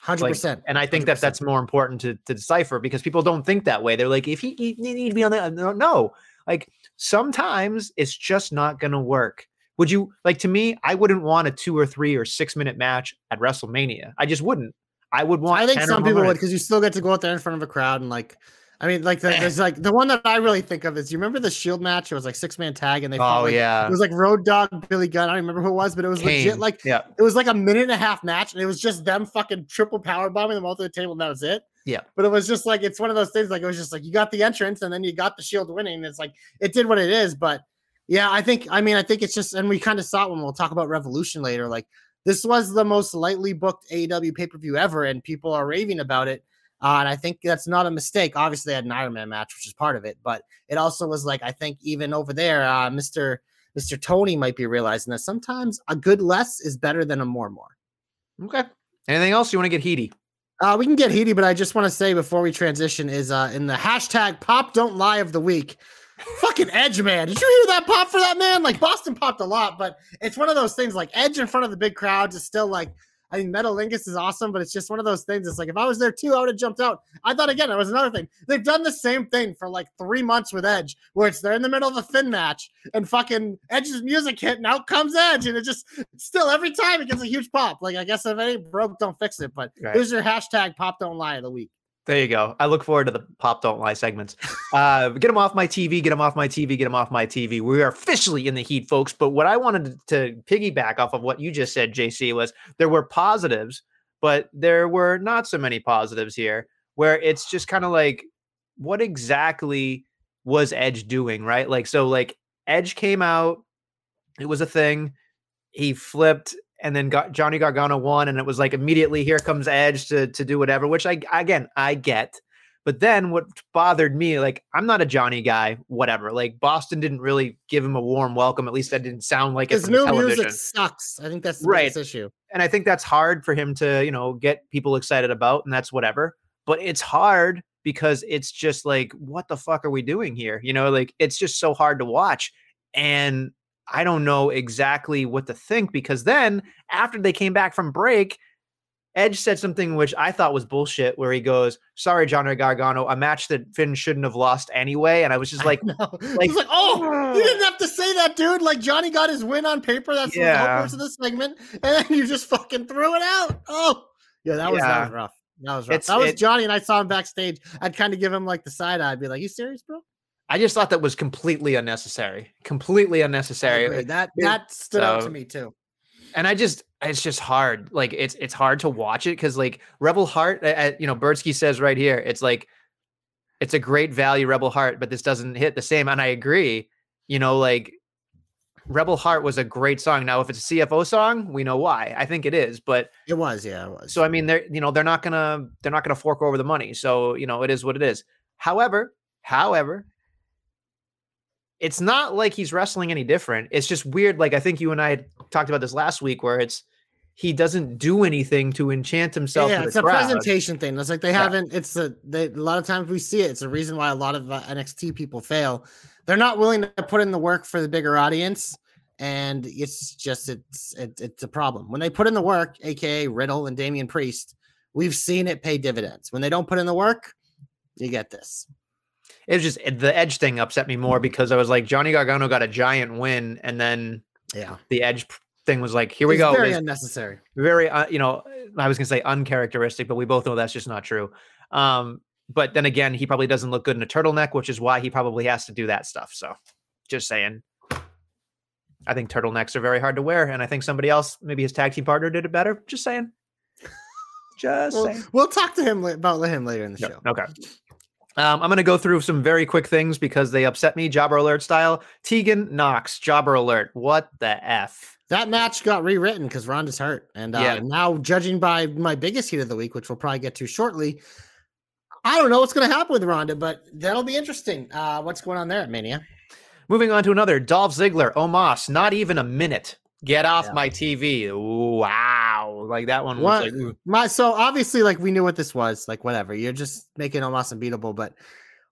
Hundred Like, percent. And I think that 100%. that's more important to, to decipher because people don't think that way. They're like, if he, he need to be on the no, no, like sometimes it's just not going to work. Would you like to me? I wouldn't want a two or three or six minute match at WrestleMania. I just wouldn't. I would want. I think some people would because you still get to go out there in front of a crowd and like. I mean, like the, there's like the one that I really think of is you remember the Shield match? It was like six man tag and they fought Oh like, yeah, it was like Road Dog, Billy Gunn. I don't remember who it was, but it was legit like yeah. it was like a minute and a half match, and it was just them fucking triple power bombing them all to the table, and that was it. Yeah. But it was just like it's one of those things. Like it was just like you got the entrance, and then you got the Shield winning. It's like it did what it is, but yeah, I think I mean I think it's just, and we kind of saw it when we'll talk about Revolution later. Like this was the most lightly booked AEW pay per view ever, and people are raving about it. Uh, and I think that's not a mistake. Obviously, they had an Iron Man match, which is part of it, but it also was like I think even over there, uh, Mister Mister Tony might be realizing that sometimes a good less is better than a more more. Okay. Anything else you want to get heaty? Uh, we can get heaty, but I just want to say before we transition is uh, in the hashtag Pop Don't Lie of the week. Fucking Edge, man. Did you hear that pop for that man? Like Boston popped a lot, but it's one of those things like Edge in front of the big crowds is still like I think Metalingus is awesome, but it's just one of those things. It's like if I was there too, I would have jumped out. I thought again, that was another thing. They've done the same thing for like three months with Edge, where it's they're in the middle of a thin match and fucking Edge's music hit, and out comes Edge, and it just still every time it gets a huge pop. Like I guess if it ain't broke, don't fix it. But Right. here's your hashtag pop don't lie of the week. There you go. I look forward to the pop don't lie segments. Uh, get them off my TV. Get them off my TV. Get them off my TV. We are officially in the heat, folks. But what I wanted to piggyback off of what you just said, JC, was there were positives, but there were not so many positives here. Where it's just kind of like, what exactly was Edge doing, right? Like, so like Edge came out, it was a thing. He flipped and then got Johnny Gargano won, and it was like immediately here comes Edge to to do whatever, which I again I get. But then what bothered me, like I'm not a Johnny guy, whatever. Like Boston didn't really give him a warm welcome. At least that didn't sound like it His from new television. music sucks. I think that's the Right. issue. And I think that's hard for him to, you know, get people excited about, and that's whatever. But it's hard because it's just like, what the fuck are we doing here? You know, like it's just so hard to watch. And I don't know exactly what to think because then after they came back from break, Edge said something which I thought was bullshit, where he goes, Sorry, Johnny Gargano, a match that Finn shouldn't have lost anyway. And I was just like, No. like- He's like, oh, you didn't have to say that, dude. Like Johnny got his win on paper. That's the whole Yeah. course of the segment, and then you just fucking threw it out. Oh, yeah, that was that was rough. That was rough. It's- that was it- Johnny, and I saw him backstage. I'd kind of give him like the side eye. I'd be like, "You serious, bro?" I just thought that was completely unnecessary. Completely unnecessary. That that stood out to me too. and I just it's just hard. Like it's it's hard to watch it because like Rebel Heart, uh, you know, Birdsky says right here, it's like it's a great value Rebel Heart, but this doesn't hit the same. And I agree. You know, like Rebel Heart was a great song. Now, if it's a CFO song, we know why. I think it is, but It was, yeah, it was. so I mean, they're you know they're not gonna they're not gonna fork over the money. So you know it is what it is. However, however, it's not like he's wrestling any different. It's just weird. Like I think you and I talked about this last week, where it's he doesn't do anything to enchant himself. yeah, it's a crowd. presentation thing. It's like they Yeah. haven't. It's a they, a lot of times we see it. It's a reason why a lot of uh, NXT people fail. They're not willing to put in the work for the bigger audience, and it's just it's it, it's a problem when they put in the work. AKA Riddle and Damian Priest, we've seen it pay dividends. When they don't put in the work, you get this. It was just the edge thing upset me more because I was like Johnny Gargano got a giant win, and then Yeah, the edge thing was like, here we It's go. Very unnecessary. very uh, you know i was going to say uncharacteristic but we both know that's just not true. Um but then again he probably doesn't look good in a turtleneck which is why he probably has to do that stuff. So just saying. I think turtlenecks are very hard to wear and i think somebody else maybe his tag team partner did it better. Just saying. Just We'll, saying. we'll talk to him about him later in the show. okay um, I'm going to go through some very quick things because they upset me. Jobber alert style. Tegan Knox, jobber alert. What the F? That match got rewritten because Ronda's hurt, and uh, Yeah. now judging by my biggest heat of the week, which we'll probably get to shortly, I don't know what's going to happen with Ronda, but that'll be interesting. Uh, what's going on there at Mania? Moving on to another Dolph Ziggler, Omos, not even a minute. Get off Yeah. my TV. Wow. Like that one was What? like. My so obviously, like we knew what this was. Like whatever, you're just making Omos unbeatable. But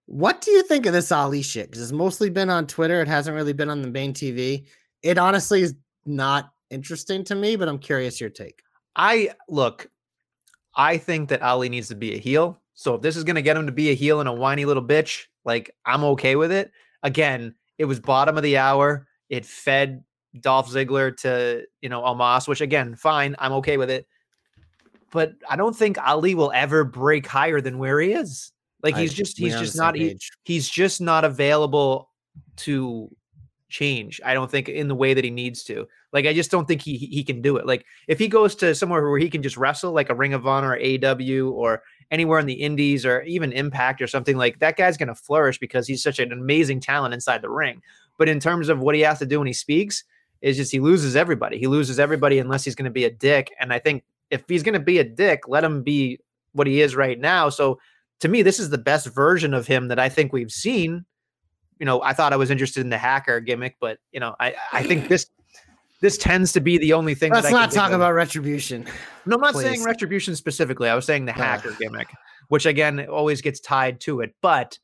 what do you think of this Ali shit? Because it's mostly been on Twitter. It hasn't really been on the main TV. It honestly is not interesting to me, but I'm curious your take. I look, I think that Ali needs to be a heel. So if this is going to get him to be a heel and a whiny little bitch, like I'm okay with it. Again, it was bottom of the hour. It fed Dolph Ziggler to, you know, Omos, which again, fine. I'm okay with it. But I don't think Ali will ever break higher than where he is. Like I- he's just he's just not he- he's just not available to change. I don't think in the way that he needs to. Like I just don't think he he he can do it. Like if he goes to somewhere where he can just wrestle, like a Ring of Honor or AEW or anywhere in the Indies or even Impact or something like that, guy's gonna flourish because he's such an amazing talent inside the ring. But in terms of what he has to do when he speaks, is just he loses everybody. He loses everybody unless he's gonna be a dick. And I think if he's gonna be a dick, let him be what he is right now. So to me, this is the best version of him that I think we've seen. You know, I thought I was interested in the hacker gimmick, but you know, I I think this this tends to be the only thing. Let's that I can not talk about retribution. No, I'm not please. saying retribution specifically. I was saying the hacker gimmick, which again always gets tied to it. But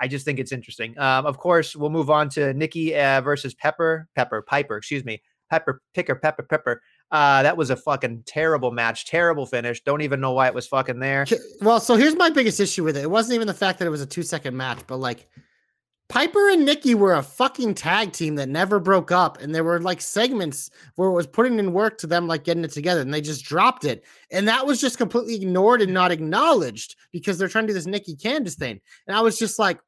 I just think it's interesting. Um, of course, we'll move on to Nikki uh, versus Pepper, Pepper Piper, excuse me, Pepper Picker, Pepper Pepper. Uh, that was a fucking terrible match, terrible finish. Don't even know why it was fucking there. Well, so here's my biggest issue with it. It wasn't even the fact that it was a two second match, but like Piper and Nikki were a fucking tag team that never broke up. And there were like segments where it was putting in work to them, like getting it together, and they just dropped it. And that was just completely ignored and not acknowledged because they're trying to do this Nikki Candice thing. And I was just like,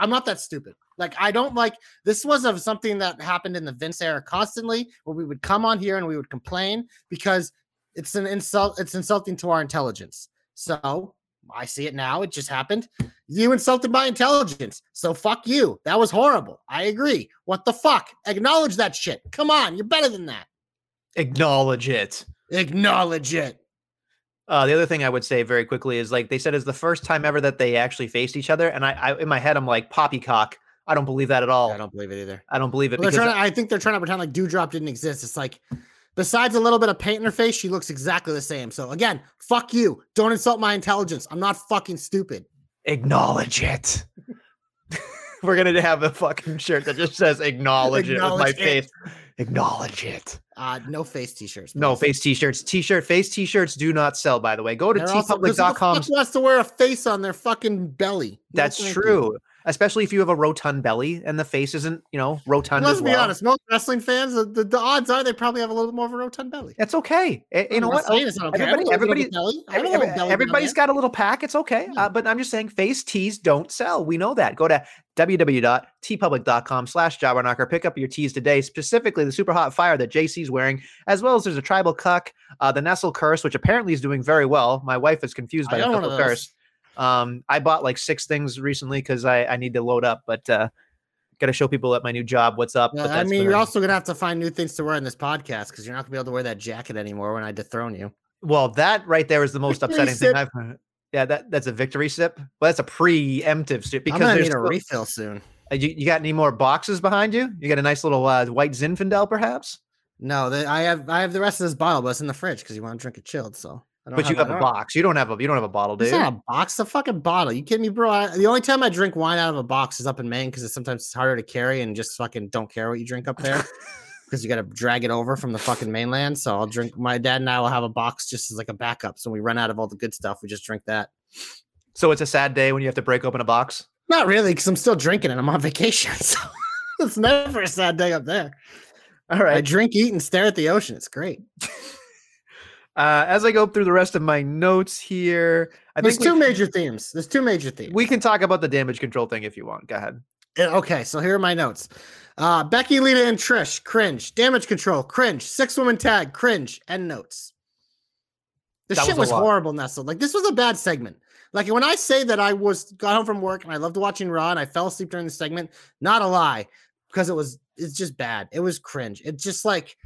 I'm not that stupid. Like, I don't like this was of something that happened in the Vince era constantly, where we would come on here and we would complain because it's an insult, it's insulting to our intelligence. So I see it now. It just happened. You insulted my intelligence. So fuck you. That was horrible. I agree. What the fuck? Acknowledge that shit. Come on. You're better than that. Acknowledge it. Acknowledge it. Uh, the other thing I would say very quickly is like they said is the first time ever that they actually faced each other, and I, I in my head I'm like poppycock. I don't believe that at all. I don't believe it either. I don't believe it Well, because to, I think they're trying to pretend like Dewdrop didn't exist. It's like, besides a little bit of paint in her face, she looks exactly the same. So again, fuck you. Don't insult my intelligence. I'm not fucking stupid. acknowledge it. We're gonna have a fucking shirt that just says acknowledge, it with my it. face. Acknowledge it. Uh, no face t-shirts. No face t-shirts. T-shirt face t-shirts do not sell, by the way. Go to They're also- 'cause who the tpublic.com. wants to wear a face on their fucking belly? No, That's thank you. Especially if you have a rotund belly and the face isn't, you know, rotund Let's as be well. honest. Most wrestling fans, the, the, the odds are they probably have a little bit more of a rotund belly. It's okay. Eh, You know what? okay. Everybody- don't have a little everybody- belly. I have a Every- little every- belly down everybody's got a little pack. It's okay. Yeah. Uh, but I'm just saying face tees don't sell. We know that. Go to www.tpublic.com slash jobberknocker. Pick up your tees today, specifically the super hot fire that JC's wearing, as well as there's a tribal cuck, uh, the Nestle curse, which apparently is doing very well. My wife is confused by the Nestle curse. Um, I bought like six things recently because I, I need to load up, but uh, got to show people at my new job what's up. Yeah, I mean, you're also gonna have to find new things to wear in this podcast because you're not gonna be able to wear that jacket anymore when I dethrone you. Well, that right there is the most Victory upsetting thing. I've heard. Yeah, that, that's a victory sip. Well, that's a preemptive sip I'm because gonna need a still- refill soon. Uh, you, you got any more boxes behind you? You got a nice little uh, white Zinfandel, perhaps? No, the, I have I have the rest of this bottle, but it's in the fridge because you want to drink it chilled. So, But you have a box. You don't have a you don't have a bottle, do It's you? not a box, it's a fucking bottle. You kidding me, bro? I, the only time I drink wine out of a box is up in Maine because it's sometimes it's harder to carry and just fucking don't care what you drink up there because you got to drag it over from the fucking mainland. So I'll drink. My dad and I will have a box just as like a backup. So when we run out of all the good stuff, we just drink that. So it's a sad day when you have to break open a box. Not really, because I'm still drinking and I'm on vacation. So it's never a sad day up there. All right, I drink, eat, and stare at the ocean. It's great. Uh, as I go through the rest of my notes here, I There's two we, major themes. There's two major themes. we can talk about the damage control thing if you want. Go ahead. Uh, Okay, so here are my notes. Uh, Becky, Lita, and Trish, cringe. Damage control, cringe. Six woman tag, cringe. End notes. The That shit was was, horrible, Nestle. Like this was a bad segment. Like when I say that I was got home from work and I loved watching Raw and I fell asleep during the segment, not a lie, because it was it's just bad. It was cringe. It's just like,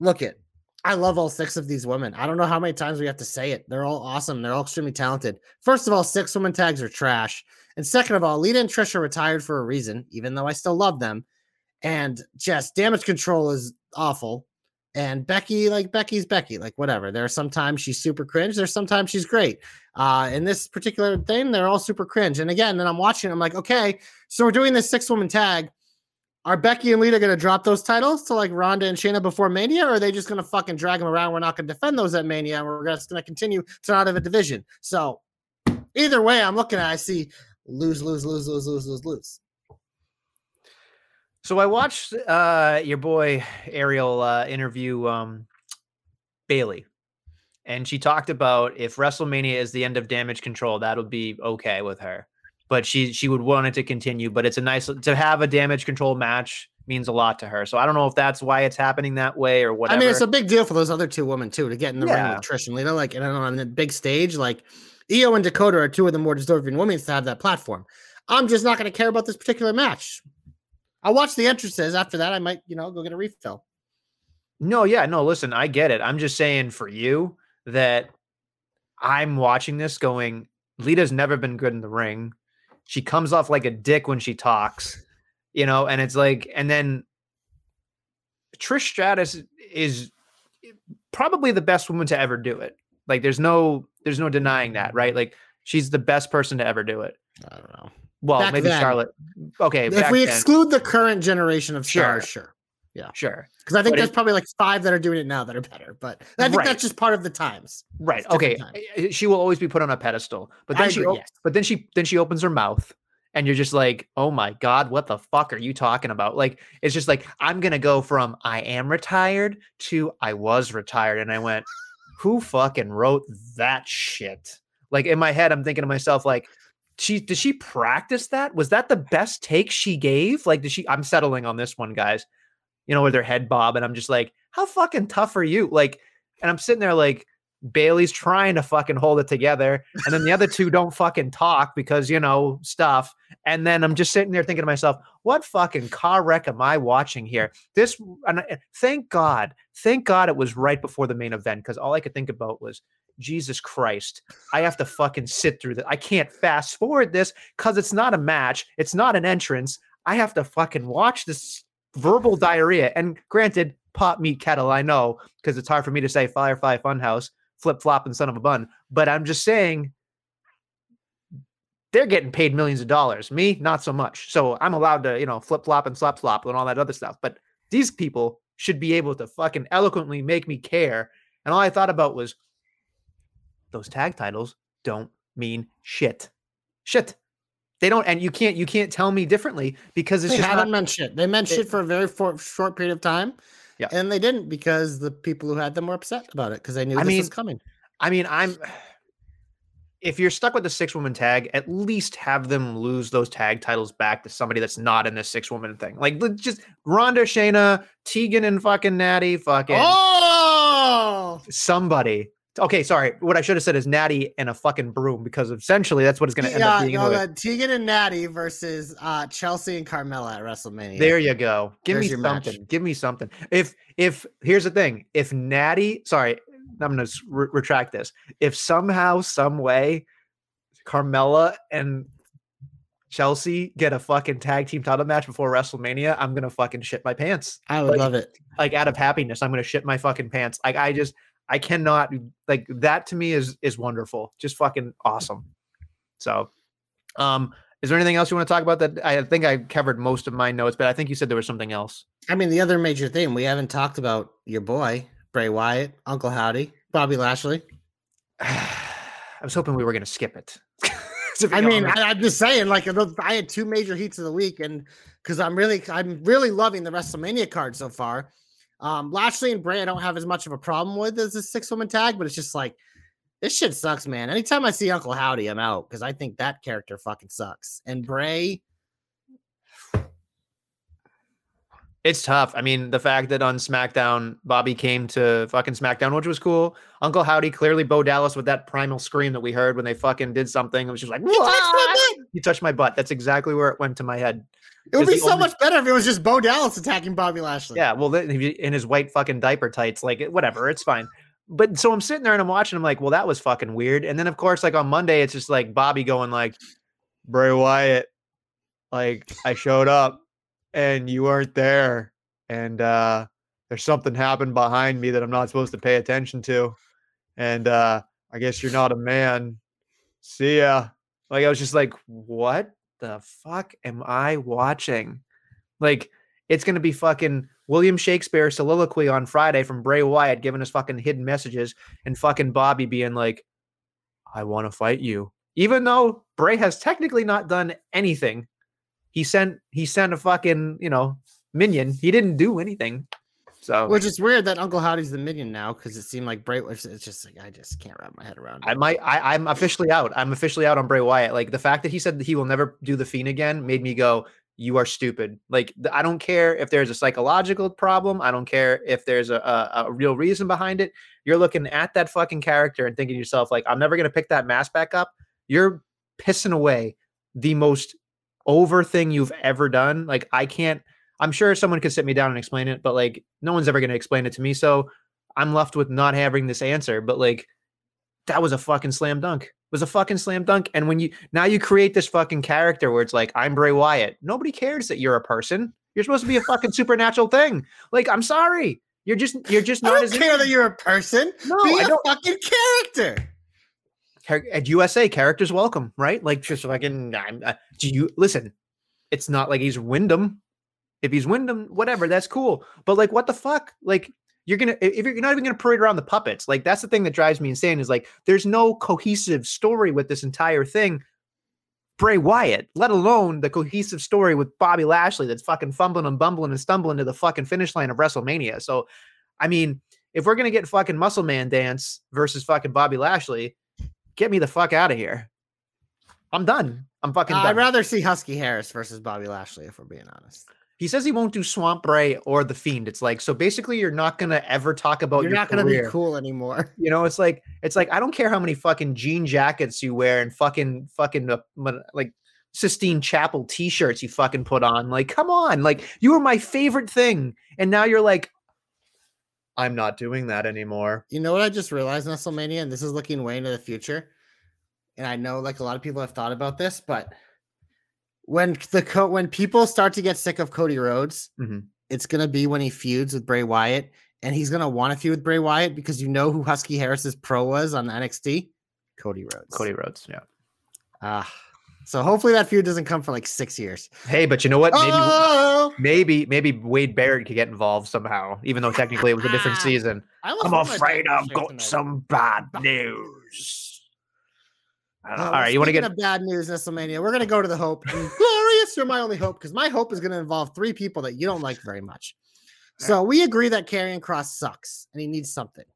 look it. I love all six of these women. I don't know how many times we have to say it. They're all awesome. They're all extremely talented. First of all, six woman tags are trash. And second of all, Lita and Trisha retired for a reason, even though I still love them. And just damage control is awful. And Becky, like Becky's Becky, like whatever. There are sometimes she's super cringe. There's sometimes she's great. Uh, in this particular thing, they're all super cringe. And again, then I'm watching. I'm like, okay, so we're doing this six woman tag. Are Becky and Lita going to drop those titles to like Ronda and Shayna before Mania, or are they just going to fucking drag them around? We're not going to defend those at Mania, and we're just going to continue to not have a division. So either way, I'm looking at. I see lose, lose, lose, lose, lose, lose, lose. So I watched uh, your boy Ariel uh, interview um, Bayley, and she talked about if WrestleMania is the end of Damage Control, that would be okay with her. But she she would want it to continue. But it's a nice to have a Damage Control match means a lot to her. So I don't know if that's why it's happening that way or whatever. I mean, it's a big deal for those other two women too to get in the ring Yeah. with Trish and Lita. Like, and on the big stage, like Io and Dakota are two of the more deserving women to have that platform. I'm just not going to care about this particular match. I'll watch the entrances. After that, I might, you know, go get a refill. No, yeah, no, listen, I get it. I'm just saying for you that I'm watching this going, Lita's never been good in the ring. She comes off like a dick when she talks, you know, and it's like, and then Trish Stratus is probably the best woman to ever do it. Like there's no there's no denying that, right? Like she's the best person to ever do it. I don't know. Well, Back maybe then. Charlotte. Okay, if back we then, exclude the current generation of stars, sure. sure. Because I think But there's it- probably like five that are doing it now that are better. But I think Right. that's just part of the times. Right. Okay. different eh, She will always be put on a pedestal. But then I she agree, yes. but then she then she opens her mouth and you're just like, "Oh my god, what the fuck are you talking about?" Like it's just like I'm going to go from I am retired to I was retired and I went, "Who fucking wrote that shit?" Like in my head I'm thinking to myself like she did she practice that? Was that the best take she gave? Like did she I'm settling on this one, guys. You know, with her head bob and I'm just like, "How fucking tough are you?" Like and I'm sitting there like Bayley's trying to fucking hold it together, and then the other two don't fucking talk because you know stuff. And then I'm just sitting there thinking to myself, "What fucking car wreck am I watching here?" This, and thank God, thank God it was right before the main event because all I could think about was, Jesus Christ, I have to fucking sit through this. I can't fast forward this because it's not a match, it's not an entrance. I have to fucking watch this verbal diarrhea. And granted, pot meat kettle, I know because it's hard for me to say Firefly Funhouse flip flop and son of a bun. But I'm just saying they're getting paid millions of dollars. Me, not so much. So I'm allowed to, you know, flip flop and slap slop and all that other stuff. But these people should be able to fucking eloquently make me care. And all I thought about was those tag titles don't mean shit. Shit. They don't, and you can't you can't tell me differently because it's they just haven't not, meant shit. They meant it- shit for a very for, short period of time. Yeah. And they didn't because the people who had them were upset about it because they knew I this was coming. I mean, I'm. If you're stuck with the six woman tag, at least have them lose those tag titles back to somebody that's not in this six woman thing. Like, just Ronda, Shayna, Tegan, and fucking Natty, fucking Oh, somebody. Okay, sorry. What I should have said is Natty and a fucking broom because essentially that's what it's going to end up yeah, being. no, the Tegan and Natty versus uh, Chelsea and Carmella at WrestleMania. There you go. Give There's me your match. something. Give me something. If if here's the thing, if Natty, sorry, I'm gonna re- retract this. If somehow, some way, Carmella and Chelsea get a fucking tag team title match before WrestleMania, I'm gonna fucking shit my pants. I would like- love it. Like out of happiness, I'm gonna shit my fucking pants. Like I just, I cannot like that. To me is is wonderful. Just fucking awesome. So, um, is there anything else you want to talk about? That I think I covered most of my notes, but I think you said there was something else. I mean, the other major thing we haven't talked about your boy Bray Wyatt, Uncle Howdy, Bobby Lashley. I was hoping we were going to skip it. To I mean, honest. I, I'm just saying, like, I had two major heats of the week, and because I'm really, I'm really loving the WrestleMania card so far. Um, Lashley and Bray, I don't have as much of a problem with as a six woman tag, but it's just like this shit sucks, man. Anytime I see Uncle Howdy, I'm out because I think that character fucking sucks. And Bray, it's tough. I mean, the fact that on SmackDown, Bobby came to fucking SmackDown, which was cool. Uncle Howdy clearly Bo Dallas with that primal scream that we heard when they fucking did something. It was just like, he touched my butt. You touched my butt. That's exactly where it went to my head. It would be so only- much better if it was just Bo Dallas attacking Bobby Lashley. Yeah, well, then if you- in his white fucking diaper tights, like whatever, it's fine. But so I'm sitting there and I'm watching. I'm like, well, that was fucking weird. And then of course, like on Monday, it's just like Bobby going like, Bray Wyatt, like I showed up and you weren't there, and uh there's something happened behind me that I'm not supposed to pay attention to, and uh I guess you're not a man. See ya. Like I was just like, what the fuck am I watching? Like it's gonna be fucking William Shakespeare soliloquy on Friday from Bray Wyatt giving us fucking hidden messages and fucking Bobby being like, I want to fight you. Even though Bray has technically not done anything. He sent he sent a fucking, you know, minion. He didn't do anything. So Which is weird that Uncle Howdy's the minion now because it seemed like Bray was. It's just like I just can't wrap my head around. I might I, I'm officially out. I'm officially out on Bray Wyatt. Like the fact that he said that he will never do the fiend again made me go, you are stupid. Like I don't care if there's a psychological problem. I don't care if there's a, a, a real reason behind it. You're looking at that fucking character and thinking to yourself, like, I'm never gonna pick that mask back up. You're pissing away the most over thing you've ever done. Like I can't. I'm sure someone could sit me down and explain it, but like no one's ever gonna explain it to me. So I'm left with not having this answer. But like that was a fucking slam dunk. It was a fucking slam dunk. And when you now you create this fucking character where it's like, I'm Bray Wyatt. Nobody cares that you're a person. You're supposed to be a fucking supernatural thing. Like, I'm sorry. You're just you're just I not don't as care that you're a person. No, Be I a don't- fucking character. Char- At USA, characters welcome, right? Like just fucking. I'm, uh, do you listen? It's not like he's Wyndham. If he's Wyndham, whatever, that's cool. But like, what the fuck? Like, you're gonna if you're not even gonna parade around the puppets. Like, that's the thing that drives me insane. Is like, there's no cohesive story with this entire thing. Bray Wyatt, let alone the cohesive story with Bobby Lashley that's fucking fumbling and bumbling and stumbling to the fucking finish line of WrestleMania. So, I mean, if we're gonna get fucking Muscle Man dance versus fucking Bobby Lashley, get me the fuck out of here. I'm done. I'm fucking Uh, done. I'd rather see Husky Harris versus Bobby Lashley, if we're being honest. He says he won't do Swamp Ray or the Fiend. It's like so basically you're not gonna ever talk about You're your not going to be cool anymore. You know, it's like it's like I don't care how many fucking jean jackets you wear and fucking fucking uh, like Sistine Chapel t-shirts you fucking put on. Like, come on, like you were my favorite thing, and now you're like, I'm not doing that anymore. You know what I just realized, WrestleMania, and this is looking way into the future. And I know like a lot of people have thought about this, but when the co- when people start to get sick of Cody Rhodes, Mhm. it's gonna be when he feuds with Bray Wyatt, and he's gonna want to feud with Bray Wyatt because you know who Husky Harris's pro was on NXT, Cody Rhodes. Cody Rhodes, yeah. Ah, so hopefully that feud doesn't come for like six years. Hey, but you know what? Maybe oh, maybe maybe Wade Barrett could get involved somehow, even though technically it was a different season. I almost I'm afraid I've got tonight. some bad news. I. Uh, All well, right, you want to get of bad news, WrestleMania? We're gonna go to the hope. And Glorious, you're my only hope because my hope is gonna involve three people that you don't like very much. So we agree that Karrion Kross sucks and he needs something.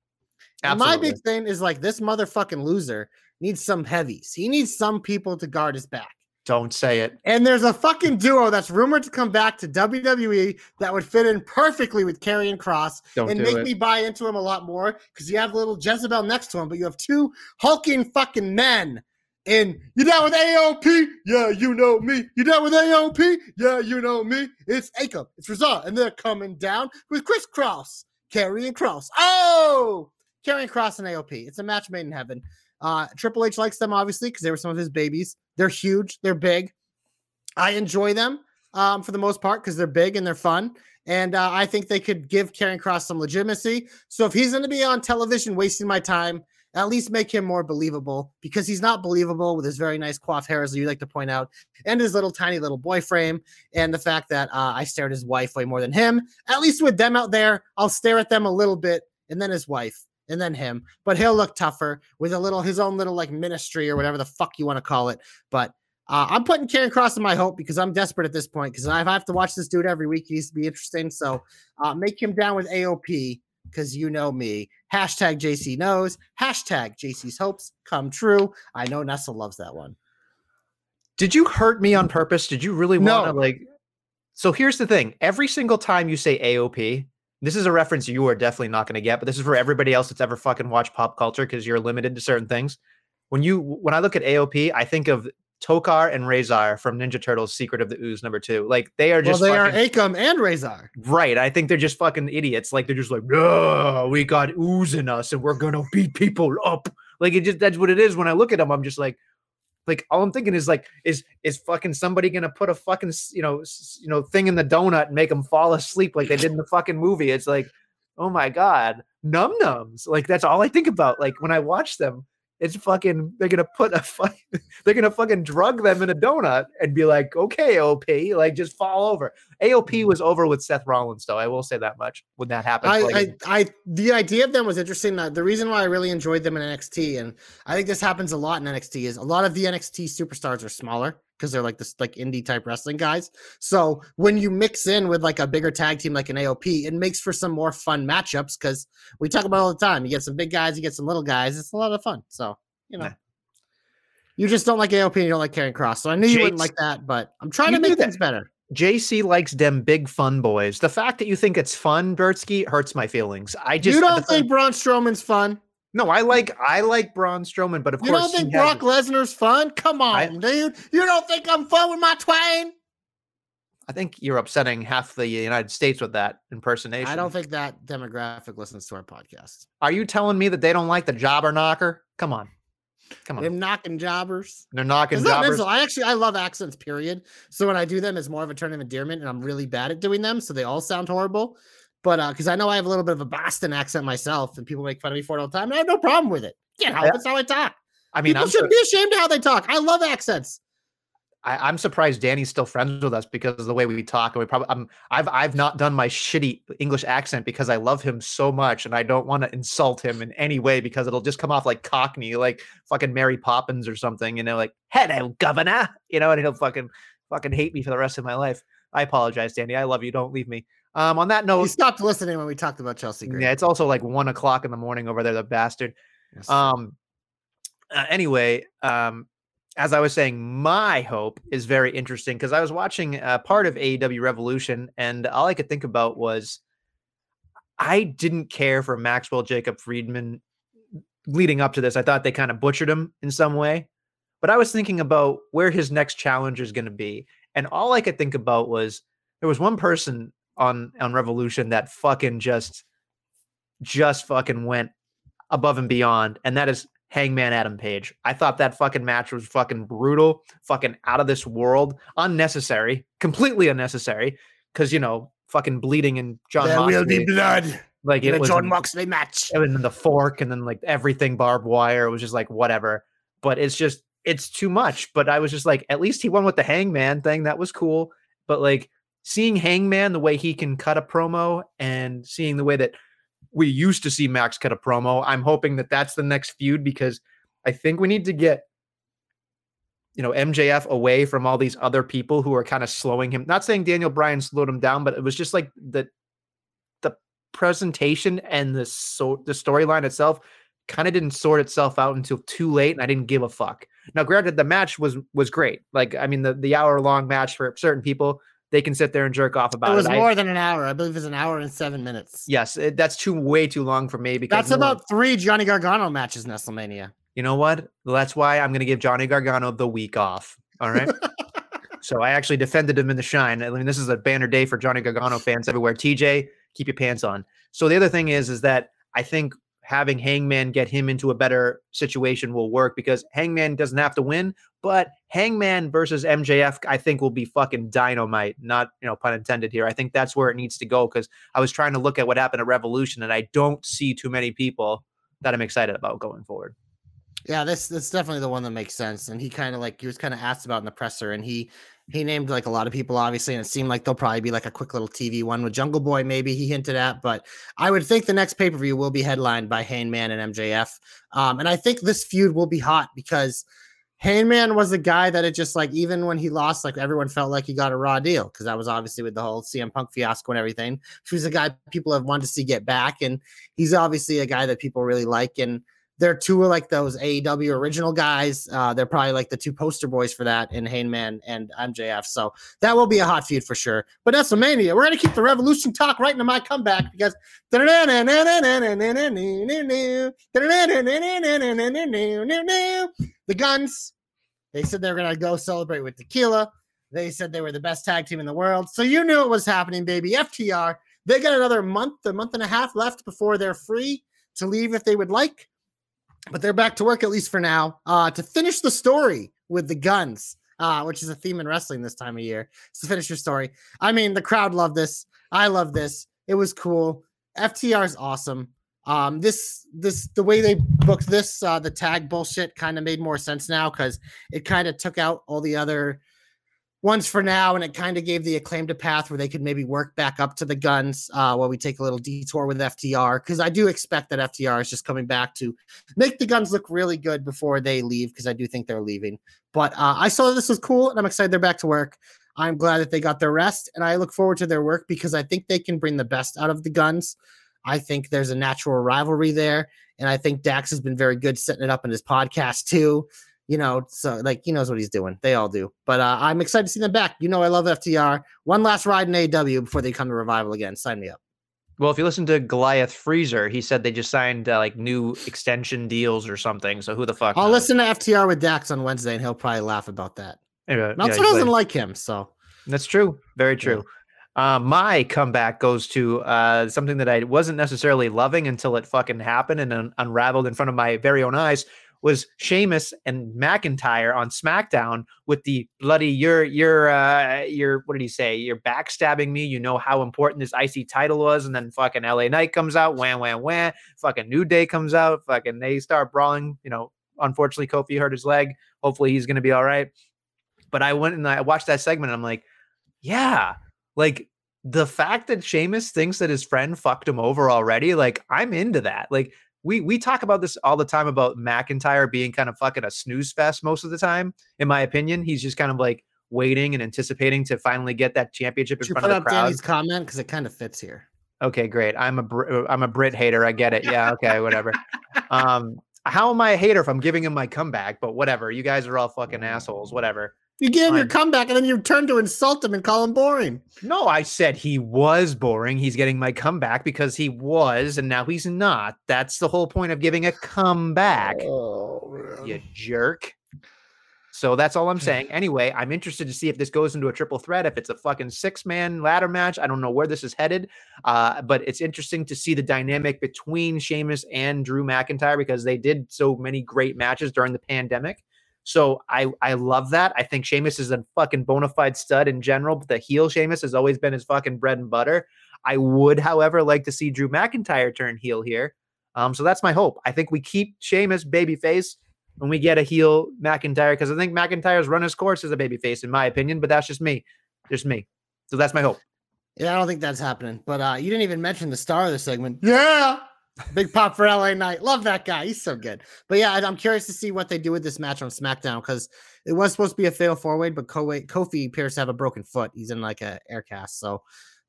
And my big thing is like this motherfucking loser needs some heavies. He needs some people to guard his back. don't say it. And there's a fucking duo that's rumored to come back to WWE that would fit in perfectly with Karrion Kross Don't and make it. me buy into him a lot more because you have little Jezebel next to him, but you have two hulking fucking men. And you down with AOP? Yeah, you know me. You down with AOP? Yeah, you know me. It's Akam. It's Rezar. And they're coming down with Chris Cross. Karrion Kross. Oh! Karrion Kross and AOP. It's a match made in heaven. Uh, Triple H likes them, obviously, because they were some of his babies. They're huge. They're big. I enjoy them um, for the most part because they're big and they're fun. And uh, I think they could give Karrion Kross some legitimacy. So if he's going to be on television wasting my time, at least make him more believable because he's not believable with his very nice coif hair, as you like to point out, and his little tiny little boy frame, and the fact that uh, I stare at his wife way more than him. At least with them out there, I'll stare at them a little bit, and then his wife, and then him. But he'll look tougher with a little his own little like ministry or whatever the fuck you want to call it. But uh, I'm putting Karrion Kross in my hope because I'm desperate at this point because I have to watch this dude every week. He needs to be interesting. So uh, make him down with AOP because you know me. Hashtag JC knows. Hashtag JC's hopes come true. I know Nessa loves that one. Did you hurt me on purpose? Did you really want to No. like? So here's the thing: every single time you say AOP, this is a reference you are definitely not going to get, but this is for everybody else that's ever fucking watched pop culture because you're limited to certain things. When you when I look at AOP, I think of Tokka and Rahzar from Ninja Turtles: Secret of the Ooze number two. Like they are just Well, they fucking, are Akam and Rezar. right. I think they're just fucking idiots. Like they're just like, no, we got ooze in us, and we're gonna beat people up. Like it just that's what it is. When I look at them, I'm just like, like all I'm thinking is like, is is fucking somebody gonna put a fucking you know you know thing in the donut and make them fall asleep like they did in the fucking movie? It's like, oh my god, num nums. Like that's all I think about. Like when I watch them, it's fucking they're gonna put a fuck, they're gonna fucking drug them in a donut and be like, okay, OP, like just fall over. AOP was over with Seth Rollins though. I will say that much when that happened. I, like, I, I, the idea of them was interesting. Uh, the reason why I really enjoyed them in NXT, and I think this happens a lot in NXT, is a lot of the NXT superstars are smaller because they're like this like indie type wrestling guys. So when you mix in with like a bigger tag team like an AOP, it makes for some more fun matchups because we talk about all the time. You get some big guys, you get some little guys. It's a lot of fun. So you know. Yeah. You just don't like AOP and you don't like Karrion Kross. So I knew you wouldn't like that, but I'm trying to make things better. JC likes them big fun boys. The fact that you think it's fun, Bertsky, hurts my feelings. I just you don't think Braun Strowman's fun? No, I like I like Braun Strowman, but of You course you don't think Brock Lesnar's fun? Come on, I- dude. You don't think I'm fun with my twain? I think you're upsetting half the United States with that impersonation. I don't think that demographic listens to our podcast. Are you telling me that they don't like the jobber knocker? Come on. Come on. They're knocking jobbers. They're knocking It's jobbers. I actually I love accents, period. So when I do them, it's more of a turn of endearment, and I'm really bad at doing them, so they all sound horrible. But uh, because I know I have a little bit of a Boston accent myself, and people make fun of me for it all the time, and I have no problem with it. Can't help Yeah. It's how I talk. I mean, People I'm, shouldn't be ashamed of how they talk. I love accents. I, I'm surprised Danny's still friends with us because of the way we talk. And we probably, I'm, I've, I've not done my shitty English accent because I love him so much, and I don't want to insult him in any way because it'll just come off like Cockney, like fucking Mary Poppins or something. You know, like "Hello, Governor," you know, and he'll fucking, fucking hate me for the rest of my life. I apologize, Danny. I love you. Don't leave me. Um, on that note, He stopped listening when we talked about Chelsea Green. yeah, it's also like one o'clock in the morning over there, the bastard. Yes. Um. uh, anyway, um, as I was saying, my hope is very interesting because I was watching uh, part of AEW Revolution, and all I could think about was I didn't care for Maxwell Jacob Friedman leading up to this. I thought they kind of butchered him in some way, but I was thinking about where his next challenge is going to be, and all I could think about was there was one person on on Revolution that fucking just just fucking went above and beyond, and that is Hangman Adam Page. I thought that fucking match was fucking brutal, fucking out of this world, unnecessary, completely unnecessary, because you know, fucking bleeding and John there will be blood like it was Jon Moxley match. and then the fork and then like everything barbed wire. It was just like whatever. But it's just it's too much. But I was just like, at least he won with the hangman thing. That was cool. But like seeing Hangman the way he can cut a promo and seeing the way that we used to see Max cut a promo, I'm hoping that that's the next feud because I think we need to get you know MJF away from all these other people who are kind of slowing him. Not saying Daniel Bryan slowed him down, but it was just like the the presentation and the so the storyline itself kind of didn't sort itself out until too late, and I didn't give a fuck. Now, granted, the match was was great. Like, I mean, the the hour long match for certain people, they can sit there and jerk off about It it. was I- more than an hour. I believe it was an hour and seven minutes. yes, it, that's too way too long for me because That's no one- about three Johnny Gargano matches in WrestleMania. you know what? That's why I'm going to give Johnny Gargano the week off. All right. so I actually defended him in the shine. I mean, this is a banner day for Johnny Gargano fans everywhere. TJ, keep your pants on. So the other thing is, is that I think having Hangman get him into a better situation will work because Hangman doesn't have to win, but Hangman versus MJF, I think will be fucking dynamite. Not, you know, pun intended here. I think that's where it needs to go because I was trying to look at what happened at Revolution and I don't see too many people that I'm excited about going forward. Yeah, this that's definitely the one that makes sense. And he kind of like he was kind of asked about in the presser, and he he named like a lot of people, obviously, and it seemed like there'll probably be like a quick little TV one with Jungle Boy, maybe he hinted at. But I would think the next pay per view will be headlined by Hangman and MJF. Um, and I think this feud will be hot because Hangman was the guy that it just like even when he lost, like everyone felt like he got a raw deal because that was obviously with the whole CM Punk fiasco and everything. He was a guy people have wanted to see get back, and he's obviously a guy that people really like. And they're two of like those AEW original guys. Uh, they're probably like the two poster boys for that in Hangman and MJF. So that will be a hot feud for sure. But WrestleMania, we're gonna keep the Revolution talk right into my comeback because the guns. They said they were gonna go celebrate with tequila. They said they were the best tag team in the world. So you knew it was happening, baby. FTR. They got another month, a month and a half left before they're free to leave if they would like but they're back to work at least for now uh, to finish the story with the guns, uh, which is a theme in wrestling this time of year. So finish your story. I mean, the crowd loved this. I love this. It was cool. FTR is awesome. Um, this this the way they booked this uh, the tag bullshit kind of made more sense now because it kind of took out all the other ones for now, and it kind of gave the acclaimed a path where they could maybe work back up to the guns uh, while we take a little detour with FTR because I do expect that FTR is just coming back to make the guns look really good before they leave because I do think they're leaving. But uh, I saw this was cool, and I'm excited they're back to work. I'm glad that they got their rest, and I look forward to their work because I think they can bring the best out of the guns. I think there's a natural rivalry there, and I think Dax has been very good setting it up in his podcast too. You know, so like he knows what he's doing. They all do. But uh, I'm excited to see them back. You know, I love FTR. One last ride in AEW before they come to revival again. Sign me up. Well, if you listen to Goliath Freezer, he said they just signed uh, like new extension deals or something. So who the fuck? I'll knows? listen to FTR with Dax on Wednesday, and he'll probably laugh about that. Anyway, Meltzer yeah, doesn't like- him, so That's true. Very Yeah. true. Uh, my comeback goes to uh, something that I wasn't necessarily loving until it fucking happened and un- unraveled in front of my very own eyes. Was Sheamus and McIntyre on SmackDown with the bloody you're you're uh, you're what did he say? You're backstabbing me. You know how important this IC title was, and then fucking LA Knight comes out, wham wham wham. Fucking New Day comes out, fucking they start brawling. You know unfortunately Kofi hurt his leg. Hopefully he's to be all right. But I went and I watched that segment and I'm like, yeah, like the fact that Sheamus thinks that his friend fucked him over already, like I'm into that. Like we we talk about this all the time about McIntyre being kind of fucking a snooze fest most of the time. In my opinion, he's just kind of like waiting and anticipating to finally get that championship in Should front of the up crowd. Danny's comment because it kind of fits here. Okay, great. I'm a Br- I'm a Brit hater. I get it. Yeah. Okay. Whatever. um, how am I a hater if I'm giving him my comeback? But whatever. You guys are all fucking assholes. Whatever. You give him your comeback and then you turn to insult him and call him boring. No, I said he was boring. He's getting my comeback because he was, and now he's not. That's the whole point of giving a comeback. Oh, You jerk. So that's all I'm saying. Anyway, I'm interested to see if this goes into a triple threat. If it's a fucking six man ladder match, I don't know where this is headed. Uh, but it's interesting to see the dynamic between Sheamus and Drew McIntyre because they did so many great matches during the pandemic. So I I love that. I think Sheamus is a fucking bona fide stud in general, but the heel Sheamus has always been his fucking bread and butter. I would, however, like to see Drew McIntyre turn heel here. Um, so that's my hope. I think we keep Sheamus babyface when we get a heel McIntyre because I think McIntyre's run his course as a babyface, in my opinion. But that's just me, just me. So that's my hope. Yeah, I don't think that's happening. But uh, you didn't even mention the star of the segment. Yeah. Big pop for LA Knight. Love that guy. He's so good. But yeah, I'm curious to see what they do with this match on SmackDown because it was supposed to be a fatal four way, but Kofi appears to have a broken foot. He's in like a air cast. So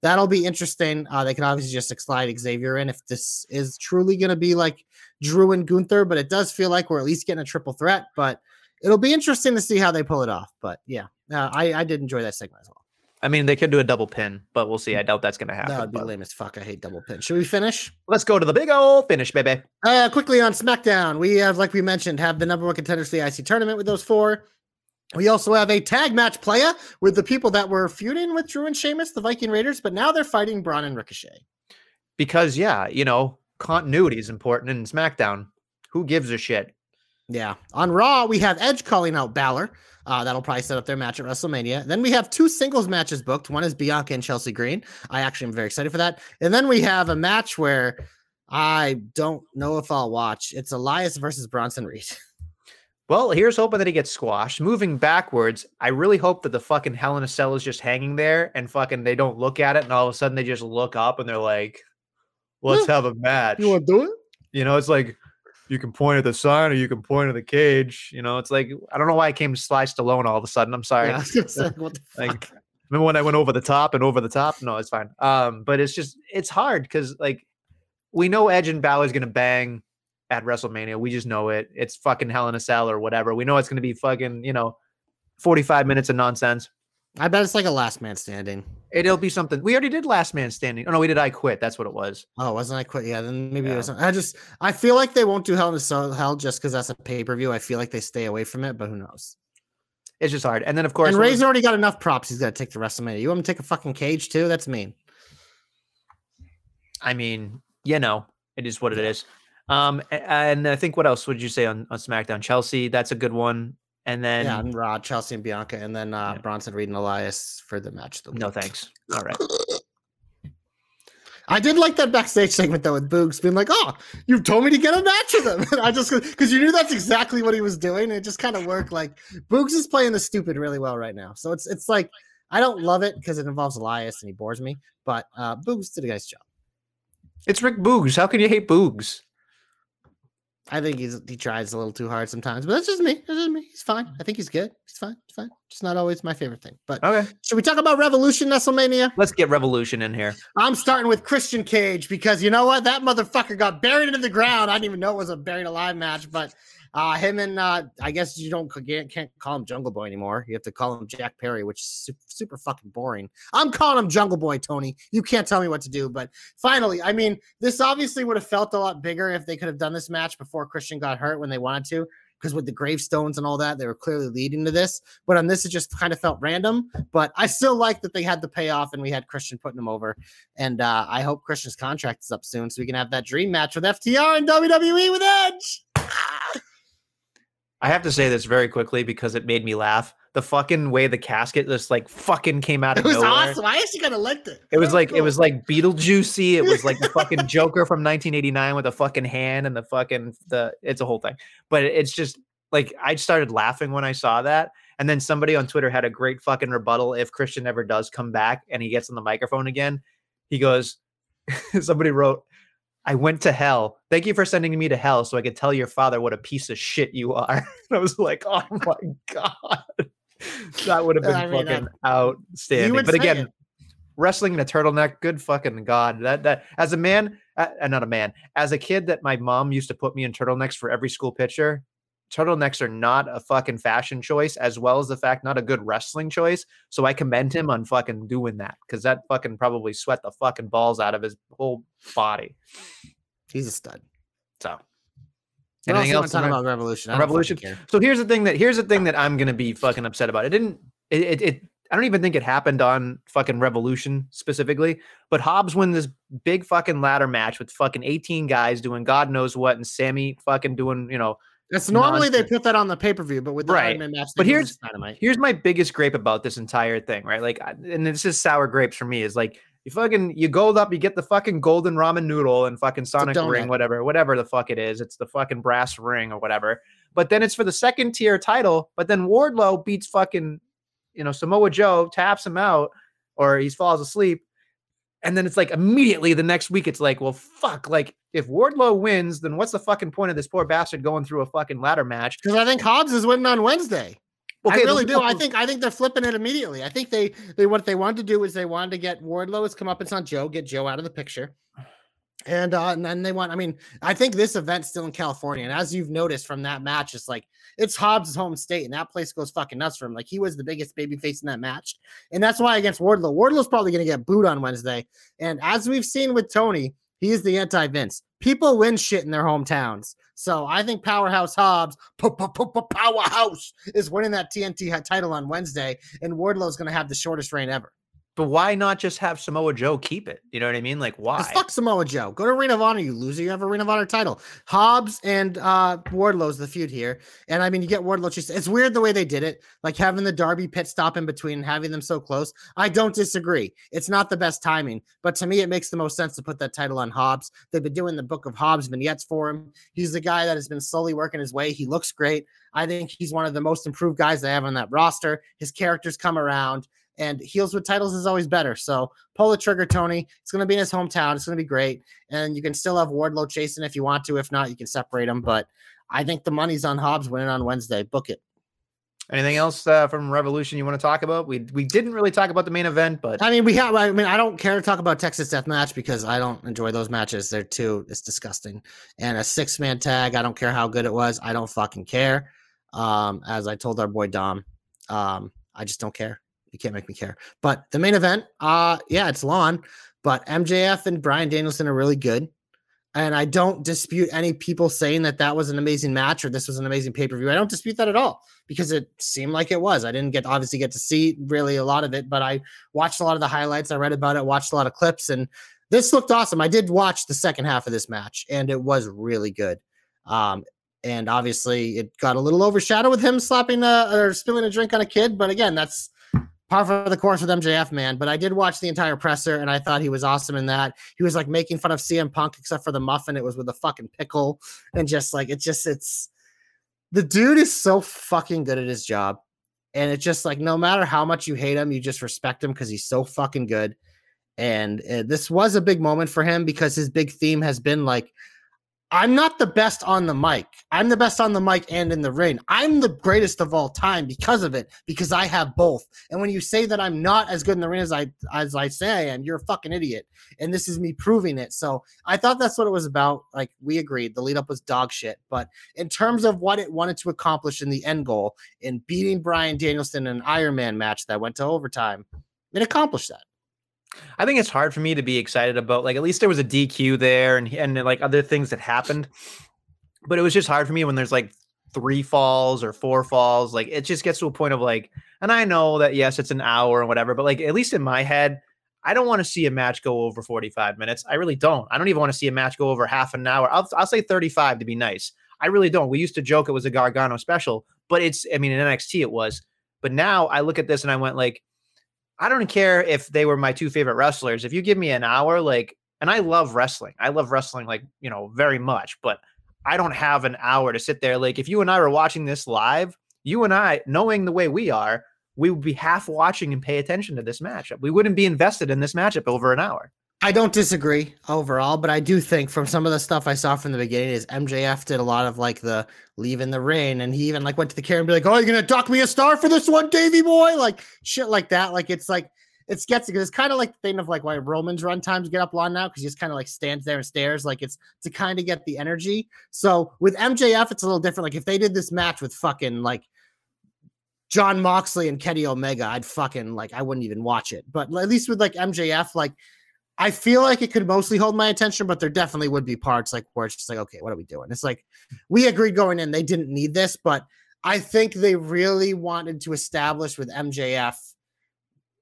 that'll be interesting. Uh, they can obviously just slide Xavier in if this is truly going to be like Drew and Gunther, but it does feel like we're at least getting a triple threat. But it'll be interesting to see how they pull it off. But yeah, uh, I, I did enjoy that segment as well. I mean, they could do a double pin, but we'll see. I doubt that's going to happen. That would be but lame as fuck. I hate double pin. Should we finish? Let's go to the big old finish, baby. Uh, quickly on SmackDown, we have, like we mentioned, have the number one contenders for the IC tournament with those four. We also have a tag match playa with the people that were feuding with Drew and Sheamus, the Viking Raiders, but now they're fighting Braun and Ricochet. Because yeah, you know, continuity is important in SmackDown. Who gives a shit? Yeah. On Raw, we have Edge calling out Balor. Uh, that'll probably set up their match at WrestleMania. Then we have two singles matches booked. One is Bianca and Chelsea Green. I actually am very excited for that. And then we have a match where I don't know if I'll watch. It's Elias versus Bronson Reed. Well, here's hoping that he gets squashed. Moving backwards, I really hope that the fucking Hell in a Cell is just hanging there and fucking they don't look at it and all of a sudden they just look up and they're like, let's have a match. You want to do it? You know, it's like you can point at the sign or you can point at the cage. You know, it's like I don't know why I came to Sly Stallone all of a sudden. I'm sorry. Yeah, gonna what the Like, fuck? Remember when I went over the top and over the top? No, it's fine. Um, but it's just it's hard because like we know Edge and Balor is gonna bang at WrestleMania. We just know it. It's fucking Hell in a Cell or whatever. We know it's gonna be fucking you know, forty five minutes of nonsense. I bet it's like a last man standing. It'll be something. We already did Last Man Standing. Oh no, we did I Quit. That's what it was. Oh, wasn't I quit? Yeah, then maybe it wasn't. I just I feel like they won't do Hell in a Cell Hell just because that's a pay per view. I feel like they stay away from it, but who knows? It's just hard. And then of course, and Ray's already got enough props. He's got to take the WrestleMania. You want him to take a fucking cage too? That's mean. I mean, you know, it is what it is. Um, and I think what else would you say on, on SmackDown? Chelsea, that's a good one. And then yeah, and Raw, Chelsea, and Bianca, and then uh, Yeah. Bronson Reed and Elias for the match. The no thanks. All right. I did like that backstage segment though with Boogs being like, "Oh, you told me to get a match with him." And I just because you knew that's exactly what he was doing. And it just kind of worked. Like Boogs is playing the stupid really well right now. So it's it's like I don't love it because it involves Elias and he bores me. But uh, Boogs did a nice job. It's Rick Boogs. How can you hate Boogs? I think he's he tries a little too hard sometimes, but that's just me. That's just me. He's fine. I think he's good. He's fine. He's fine. Just not always my favorite thing. But Okay. should we talk about Revolution WrestleMania? Let's get Revolution in here. I'm starting with Christian Cage because you know what? That motherfucker got buried into the ground. I didn't even know it was a buried alive match, but uh, him and uh, I guess you don't can't, call him Jungle Boy anymore. You have to call him Jack Perry, which is super, super fucking boring. I'm calling him Jungle Boy, Tony. You can't tell me what to do. But finally, I mean, this obviously would have felt a lot bigger if they could have done this match before Christian got hurt when they wanted to. Because with the gravestones and all that, they were clearly leading to this. But on this, it just kind of felt random. But I still like that they had the payoff and we had Christian putting him over. And uh, I hope Christian's contract is up soon so we can have that dream match with FTR and WWE with Edge. I have to say this very quickly because it made me laugh. the fucking way the casket just like fucking came out of nowhere. It was nowhere. awesome. I actually kind of liked it. It was like it was like Beetlejuicy. It was like the fucking Joker from 1989 with a fucking hand and the fucking the. It's a whole thing, but it's just like I started laughing when I saw that, and then somebody on Twitter had a great fucking rebuttal. If Christian ever does come back and he gets on the microphone again, he goes. somebody wrote, "I went to hell. Thank you for sending me to hell, so I could tell your father what a piece of shit you are." And I was like, "Oh my god." That would have been I mean, fucking uh, outstanding. But again, it. wrestling in a turtleneck good fucking god that that as a man uh, not a man as a kid that my mom used to put me in turtlenecks for every school picture turtlenecks are not a fucking fashion choice as well as the fact not a good wrestling choice so i commend him on fucking doing that because that fucking probably sweat the fucking balls out of his whole body He's a stud. so anything else else you in want to talk Re- about Revolution? I on don't fucking Revolution? So here's the thing that here's the thing that I'm gonna be fucking upset about. It didn't. It, it, it I don't even think it happened on fucking Revolution specifically, but Hobbs win this big fucking ladder match with fucking 18 guys doing God knows what, and Sammy fucking doing you know. It's normally they put that on the pay per view, but with the Right. Iron Man match, But here's-. Here's my biggest grape about this entire thing, right? Like, and this is sour grapes for me. Is like you fucking you gold up, you get the fucking golden ramen noodle and fucking Sonic ring, whatever, whatever the fuck it is. It's the fucking brass ring or whatever. But then it's for the second tier title. But then Wardlow beats fucking, you know, Samoa Joe, taps him out, or he falls asleep. And then it's like immediately the next week, it's like, well, fuck. Like, if Wardlow wins, then what's the fucking point of this poor bastard going through a fucking ladder match? Because I think Hobbs is winning on Wednesday. I really do. I think I think they're flipping it immediately. I think they they what they wanted to do is they wanted to get Wardlow's come up. It's on Joe, get Joe out of the picture. And uh and then they want, I mean, I think this event's still in California. And as you've noticed from that match, it's like it's Hobbs' home state, and that place goes fucking nuts for him. Like he was the biggest baby face in that match. And that's why against Wardlow, Wardlow's probably gonna get booed on Wednesday. And as we've seen with Tony, he is the anti-Vince. People win shit in their hometowns. So I think Powerhouse Hobbs, Powerhouse, is winning that TNT title on Wednesday, and Wardlow's going to have the shortest reign ever. But why not just have Samoa Joe keep it? You know what I mean? Like, why? Fuck Samoa Joe. Go to Ring of Honor, you loser. You have a Ring of Honor title. Hobbs and uh Wardlow's the feud here. And I mean, you get Wardlow. Just, it's weird the way they did it, like having the Darby pit stop in between, and having them so close. I don't disagree. It's not the best timing, but to me, it makes the most sense to put that title on Hobbs. They've been doing the Book of Hobbs vignettes for him. He's the guy that has been slowly working his way. He looks great. I think he's one of the most improved guys they have on that roster. His characters come around and heels with titles is always better. So pull the trigger, Tony. It's going to be in his hometown. It's going to be great. And you can still have Wardlow chasing if you want to. If not, you can separate them. But I think the money's on Hobbs winning on Wednesday. Book it. Anything else uh, from Revolution you want to talk about? We we didn't really talk about the main event, but I mean, we have. I mean, I don't care to talk about Texas Death Match because I don't enjoy those matches. They're too. It's disgusting. And a six man tag. I don't care how good it was. I don't fucking care. Um, as I told our boy Dom, um, I just don't care. You can't make me care. But the main event, uh, yeah, it's Lawn, but MJF and Bryan Danielson are really good. And I don't dispute any people saying that that was an amazing match or this was an amazing pay per view. I don't dispute that at all because it seemed like it was. I didn't get obviously get to see really a lot of it, but I watched a lot of the highlights. I read about it, watched a lot of clips, and this looked awesome. I did watch the second half of this match, and it was really good. Um, and obviously, it got a little overshadowed with him slapping a, or spilling a drink on a kid. But again, that's par for the course with MJF, man. But I did watch the entire presser, and I thought he was awesome in that. He was like making fun of CM Punk, except for the muffin. It was with a fucking pickle, and just like it just it's the dude is so fucking good at his job. And it's just like no matter how much you hate him, you just respect him because he's so fucking good. And uh, this was a big moment for him because his big theme has been like, I'm not the best on the mic. I'm the best on the mic and in the ring. I'm the greatest of all time because of it, because I have both. And when you say that I'm not as good in the ring as I as I say I am, you're a fucking idiot. And this is me proving it. So I thought that's what it was about. Like we agreed, the lead up was dog shit. But in terms of what it wanted to accomplish in the end goal, in beating Bryan Danielson in an Iron Man match that went to overtime, it accomplished that. I think it's hard for me to be excited about. Like, at least there was a DQ there, and and like other things that happened. But it was just hard for me when there's like three falls or four falls. Like, it just gets to a point of like, and I know that yes, it's an hour and whatever, but like at least in my head. I don't want to see a match go over 45 minutes. I really don't. I don't even want to see a match go over half an hour. I'll, I'll say 35 to be nice. I really don't. We used to joke it was a Gargano special, but it's, I mean, in NXT it was, But now I look at this and I went like, I don't care if they were my two favorite wrestlers. If you give me an hour, like, and I love wrestling, I love wrestling like you know very much, but I don't have an hour to sit there. Like, if you and I were watching this live, you and I, knowing the way we are, we would be half watching and pay attention to this matchup. We wouldn't be invested in this matchup over an hour. I don't disagree overall, but I do think from some of the stuff I saw from the beginning is MJF did a lot of like the leave in the rain, and he even like went to the camera and be like, "Oh, you're gonna dock me a star for this one, Davy boy," like shit like that. Like it's like it's gets it's kind of like the thing of like why Roman's run times get up long now because he just kind of like stands there and stares. Like it's to kind of get the energy. So with MJF, it's a little different. Like if they did this match with fucking like Jon Moxley and Kenny Omega, I'd fucking like I wouldn't even watch it. But at least with like MJF, like I feel like it could mostly hold my attention, but there definitely would be parts like where it's just like, okay, what are we doing? It's like we agreed going in, they didn't need this, but I think they really wanted to establish with MJF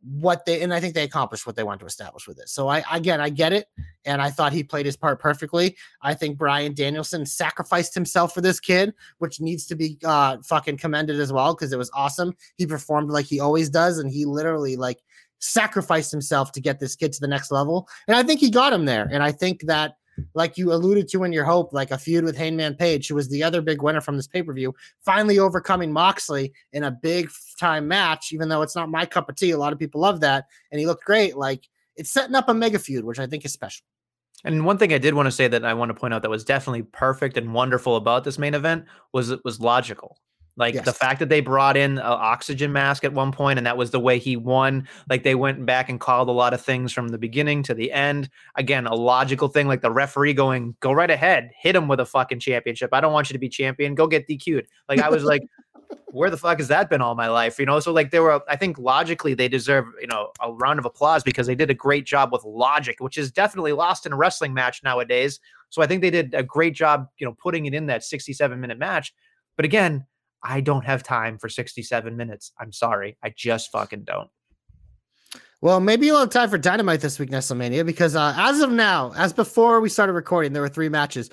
what they and I think they accomplished what they wanted to establish with it. So I again I get it, and I thought he played his part perfectly. I think Bryan Danielson sacrificed himself for this kid, which needs to be uh fucking commended as well because it was awesome. He performed like he always does, and he literally like sacrificed himself to get this kid to the next level. And I think he got him there. And I think that, like you alluded to in your hope, like a feud with Hangman Page, who was the other big winner from this pay per view, finally overcoming Moxley in a big time match, even though it's not my cup of tea. A lot of people love that. And he looked great. Like it's setting up a mega feud, which I think is special. And one thing I did want to say that I want to point out that was definitely perfect and wonderful about this main event was it was logical. Like yes. the fact that they brought in an oxygen mask at one point, and that was the way he won. Like they went back and called a lot of things from the beginning to the end. Again, a logical thing, like the referee going, "Go right ahead, hit him with a fucking championship. I don't want you to be champion. Go get DQ'd." Like I was like, "Where the fuck has that been all my life?" You know. So like they were, I think logically they deserve you know a round of applause because they did a great job with logic, which is definitely lost in a wrestling match nowadays. So I think they did a great job, you know, putting it in that 67 minute match. But again, I don't have time for 67 minutes. I'm sorry. I just fucking don't. Well, maybe you'll have time for Dynamite this week, WrestleMania, because uh, as of now, as before we started recording, there were three matches.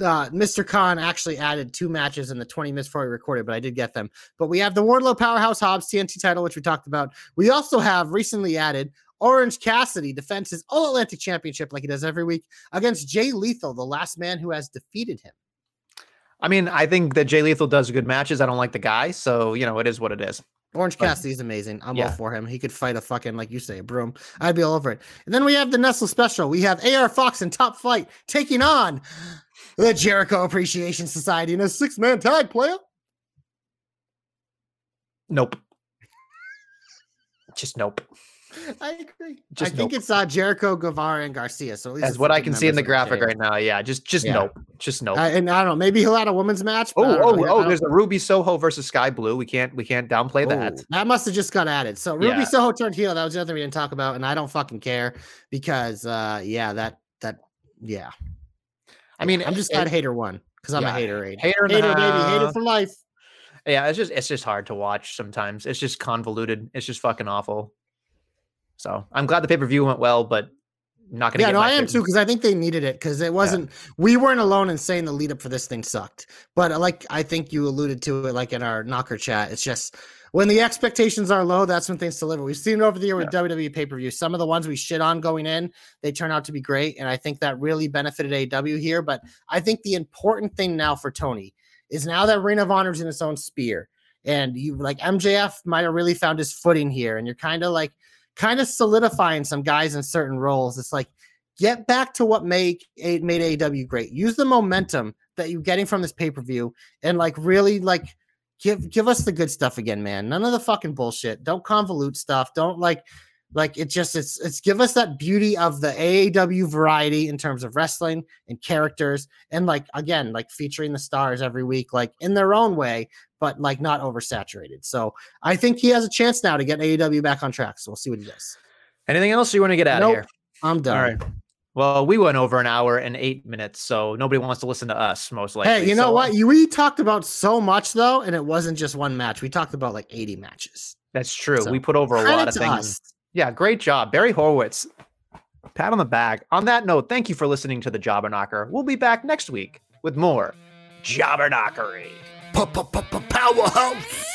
Uh, Mr. Khan actually added two matches in the 20 minutes before we recorded, but I did get them. But we have the Wardlow Powerhouse Hobbs TNT title, which we talked about. We also have recently added Orange Cassidy defends his All Atlantic Championship like he does every week against Jay Lethal, the last man who has defeated him. I mean, I think that Jay Lethal does good matches. I don't like the guy, so you know, it is what it is. Orange Cassidy is amazing. I'm yeah. all for him. He could fight a fucking, like you say, a broom. I'd be all over it. And then we have the Nestle special. We have AR Fox and Top Flight taking on the Jericho Appreciation Society in a six man tag player. Nope. Just nope. I agree. Just I think it's uh, Jericho, Guevara, and Garcia. So that's what I can see in the graphic right now. Yeah, just just yeah. nope, just nope. Uh, and I don't know. Maybe he'll add a women's match. Oh, oh, oh! There's a Ruby Soho versus Skye Blue. We can't we can't downplay that. That must have just got added. So Ruby yeah. Soho turned heel. That was the other thing we didn't talk about, and I don't fucking care because uh yeah, that that yeah. I mean, I'm just glad hater one because I'm yeah, a hater. Hater, hater, baby, hater for life. Yeah, it's just it's just hard to watch sometimes. It's just convoluted. It's just fucking awful. So I'm glad the pay per view went well, but not gonna. Yeah, no, I am too because I think they needed it because it wasn't. Yeah. We weren't alone in saying the lead up for this thing sucked, but uh, like I think you alluded to it, like in our knocker chat, it's just when the expectations are low, that's when things deliver. We've seen it over the year with yeah. WWE pay per view. Some of the ones we shit on going in, they turn out to be great, and I think that really benefited AEW here. But I think the important thing now for Tony is now that Ring of Honor's in its own sphere, and you like MJF might have really found his footing here, and you're kind of like kind of solidifying some guys in certain roles. It's like get back to what made made AEW great. Use the momentum that you're getting from this pay per view, and like really like give give us the good stuff again, man. None of the fucking bullshit. Don't convolute stuff. Don't like like it just it's it's give us that beauty of the AEW variety in terms of wrestling and characters and like again like featuring the stars every week like in their own way but like not oversaturated. So I think he has a chance now to get AEW back on track. So we'll see what he does. Anything else you want to get out nope, of here? I'm done. All right. Well, we went over an hour and eight minutes, so nobody wants to listen to us, most likely. Hey, you know so, what? We talked about so much though, and it wasn't just one match. We talked about like 80 matches. That's true. So, we put over a lot of things. Us. Yeah, great job. Barry Horowitz. Pat on the back. On that note, thank you for listening to the Jobber Knocker. We'll be back next week with more Jobber Knockery. Powerhouse.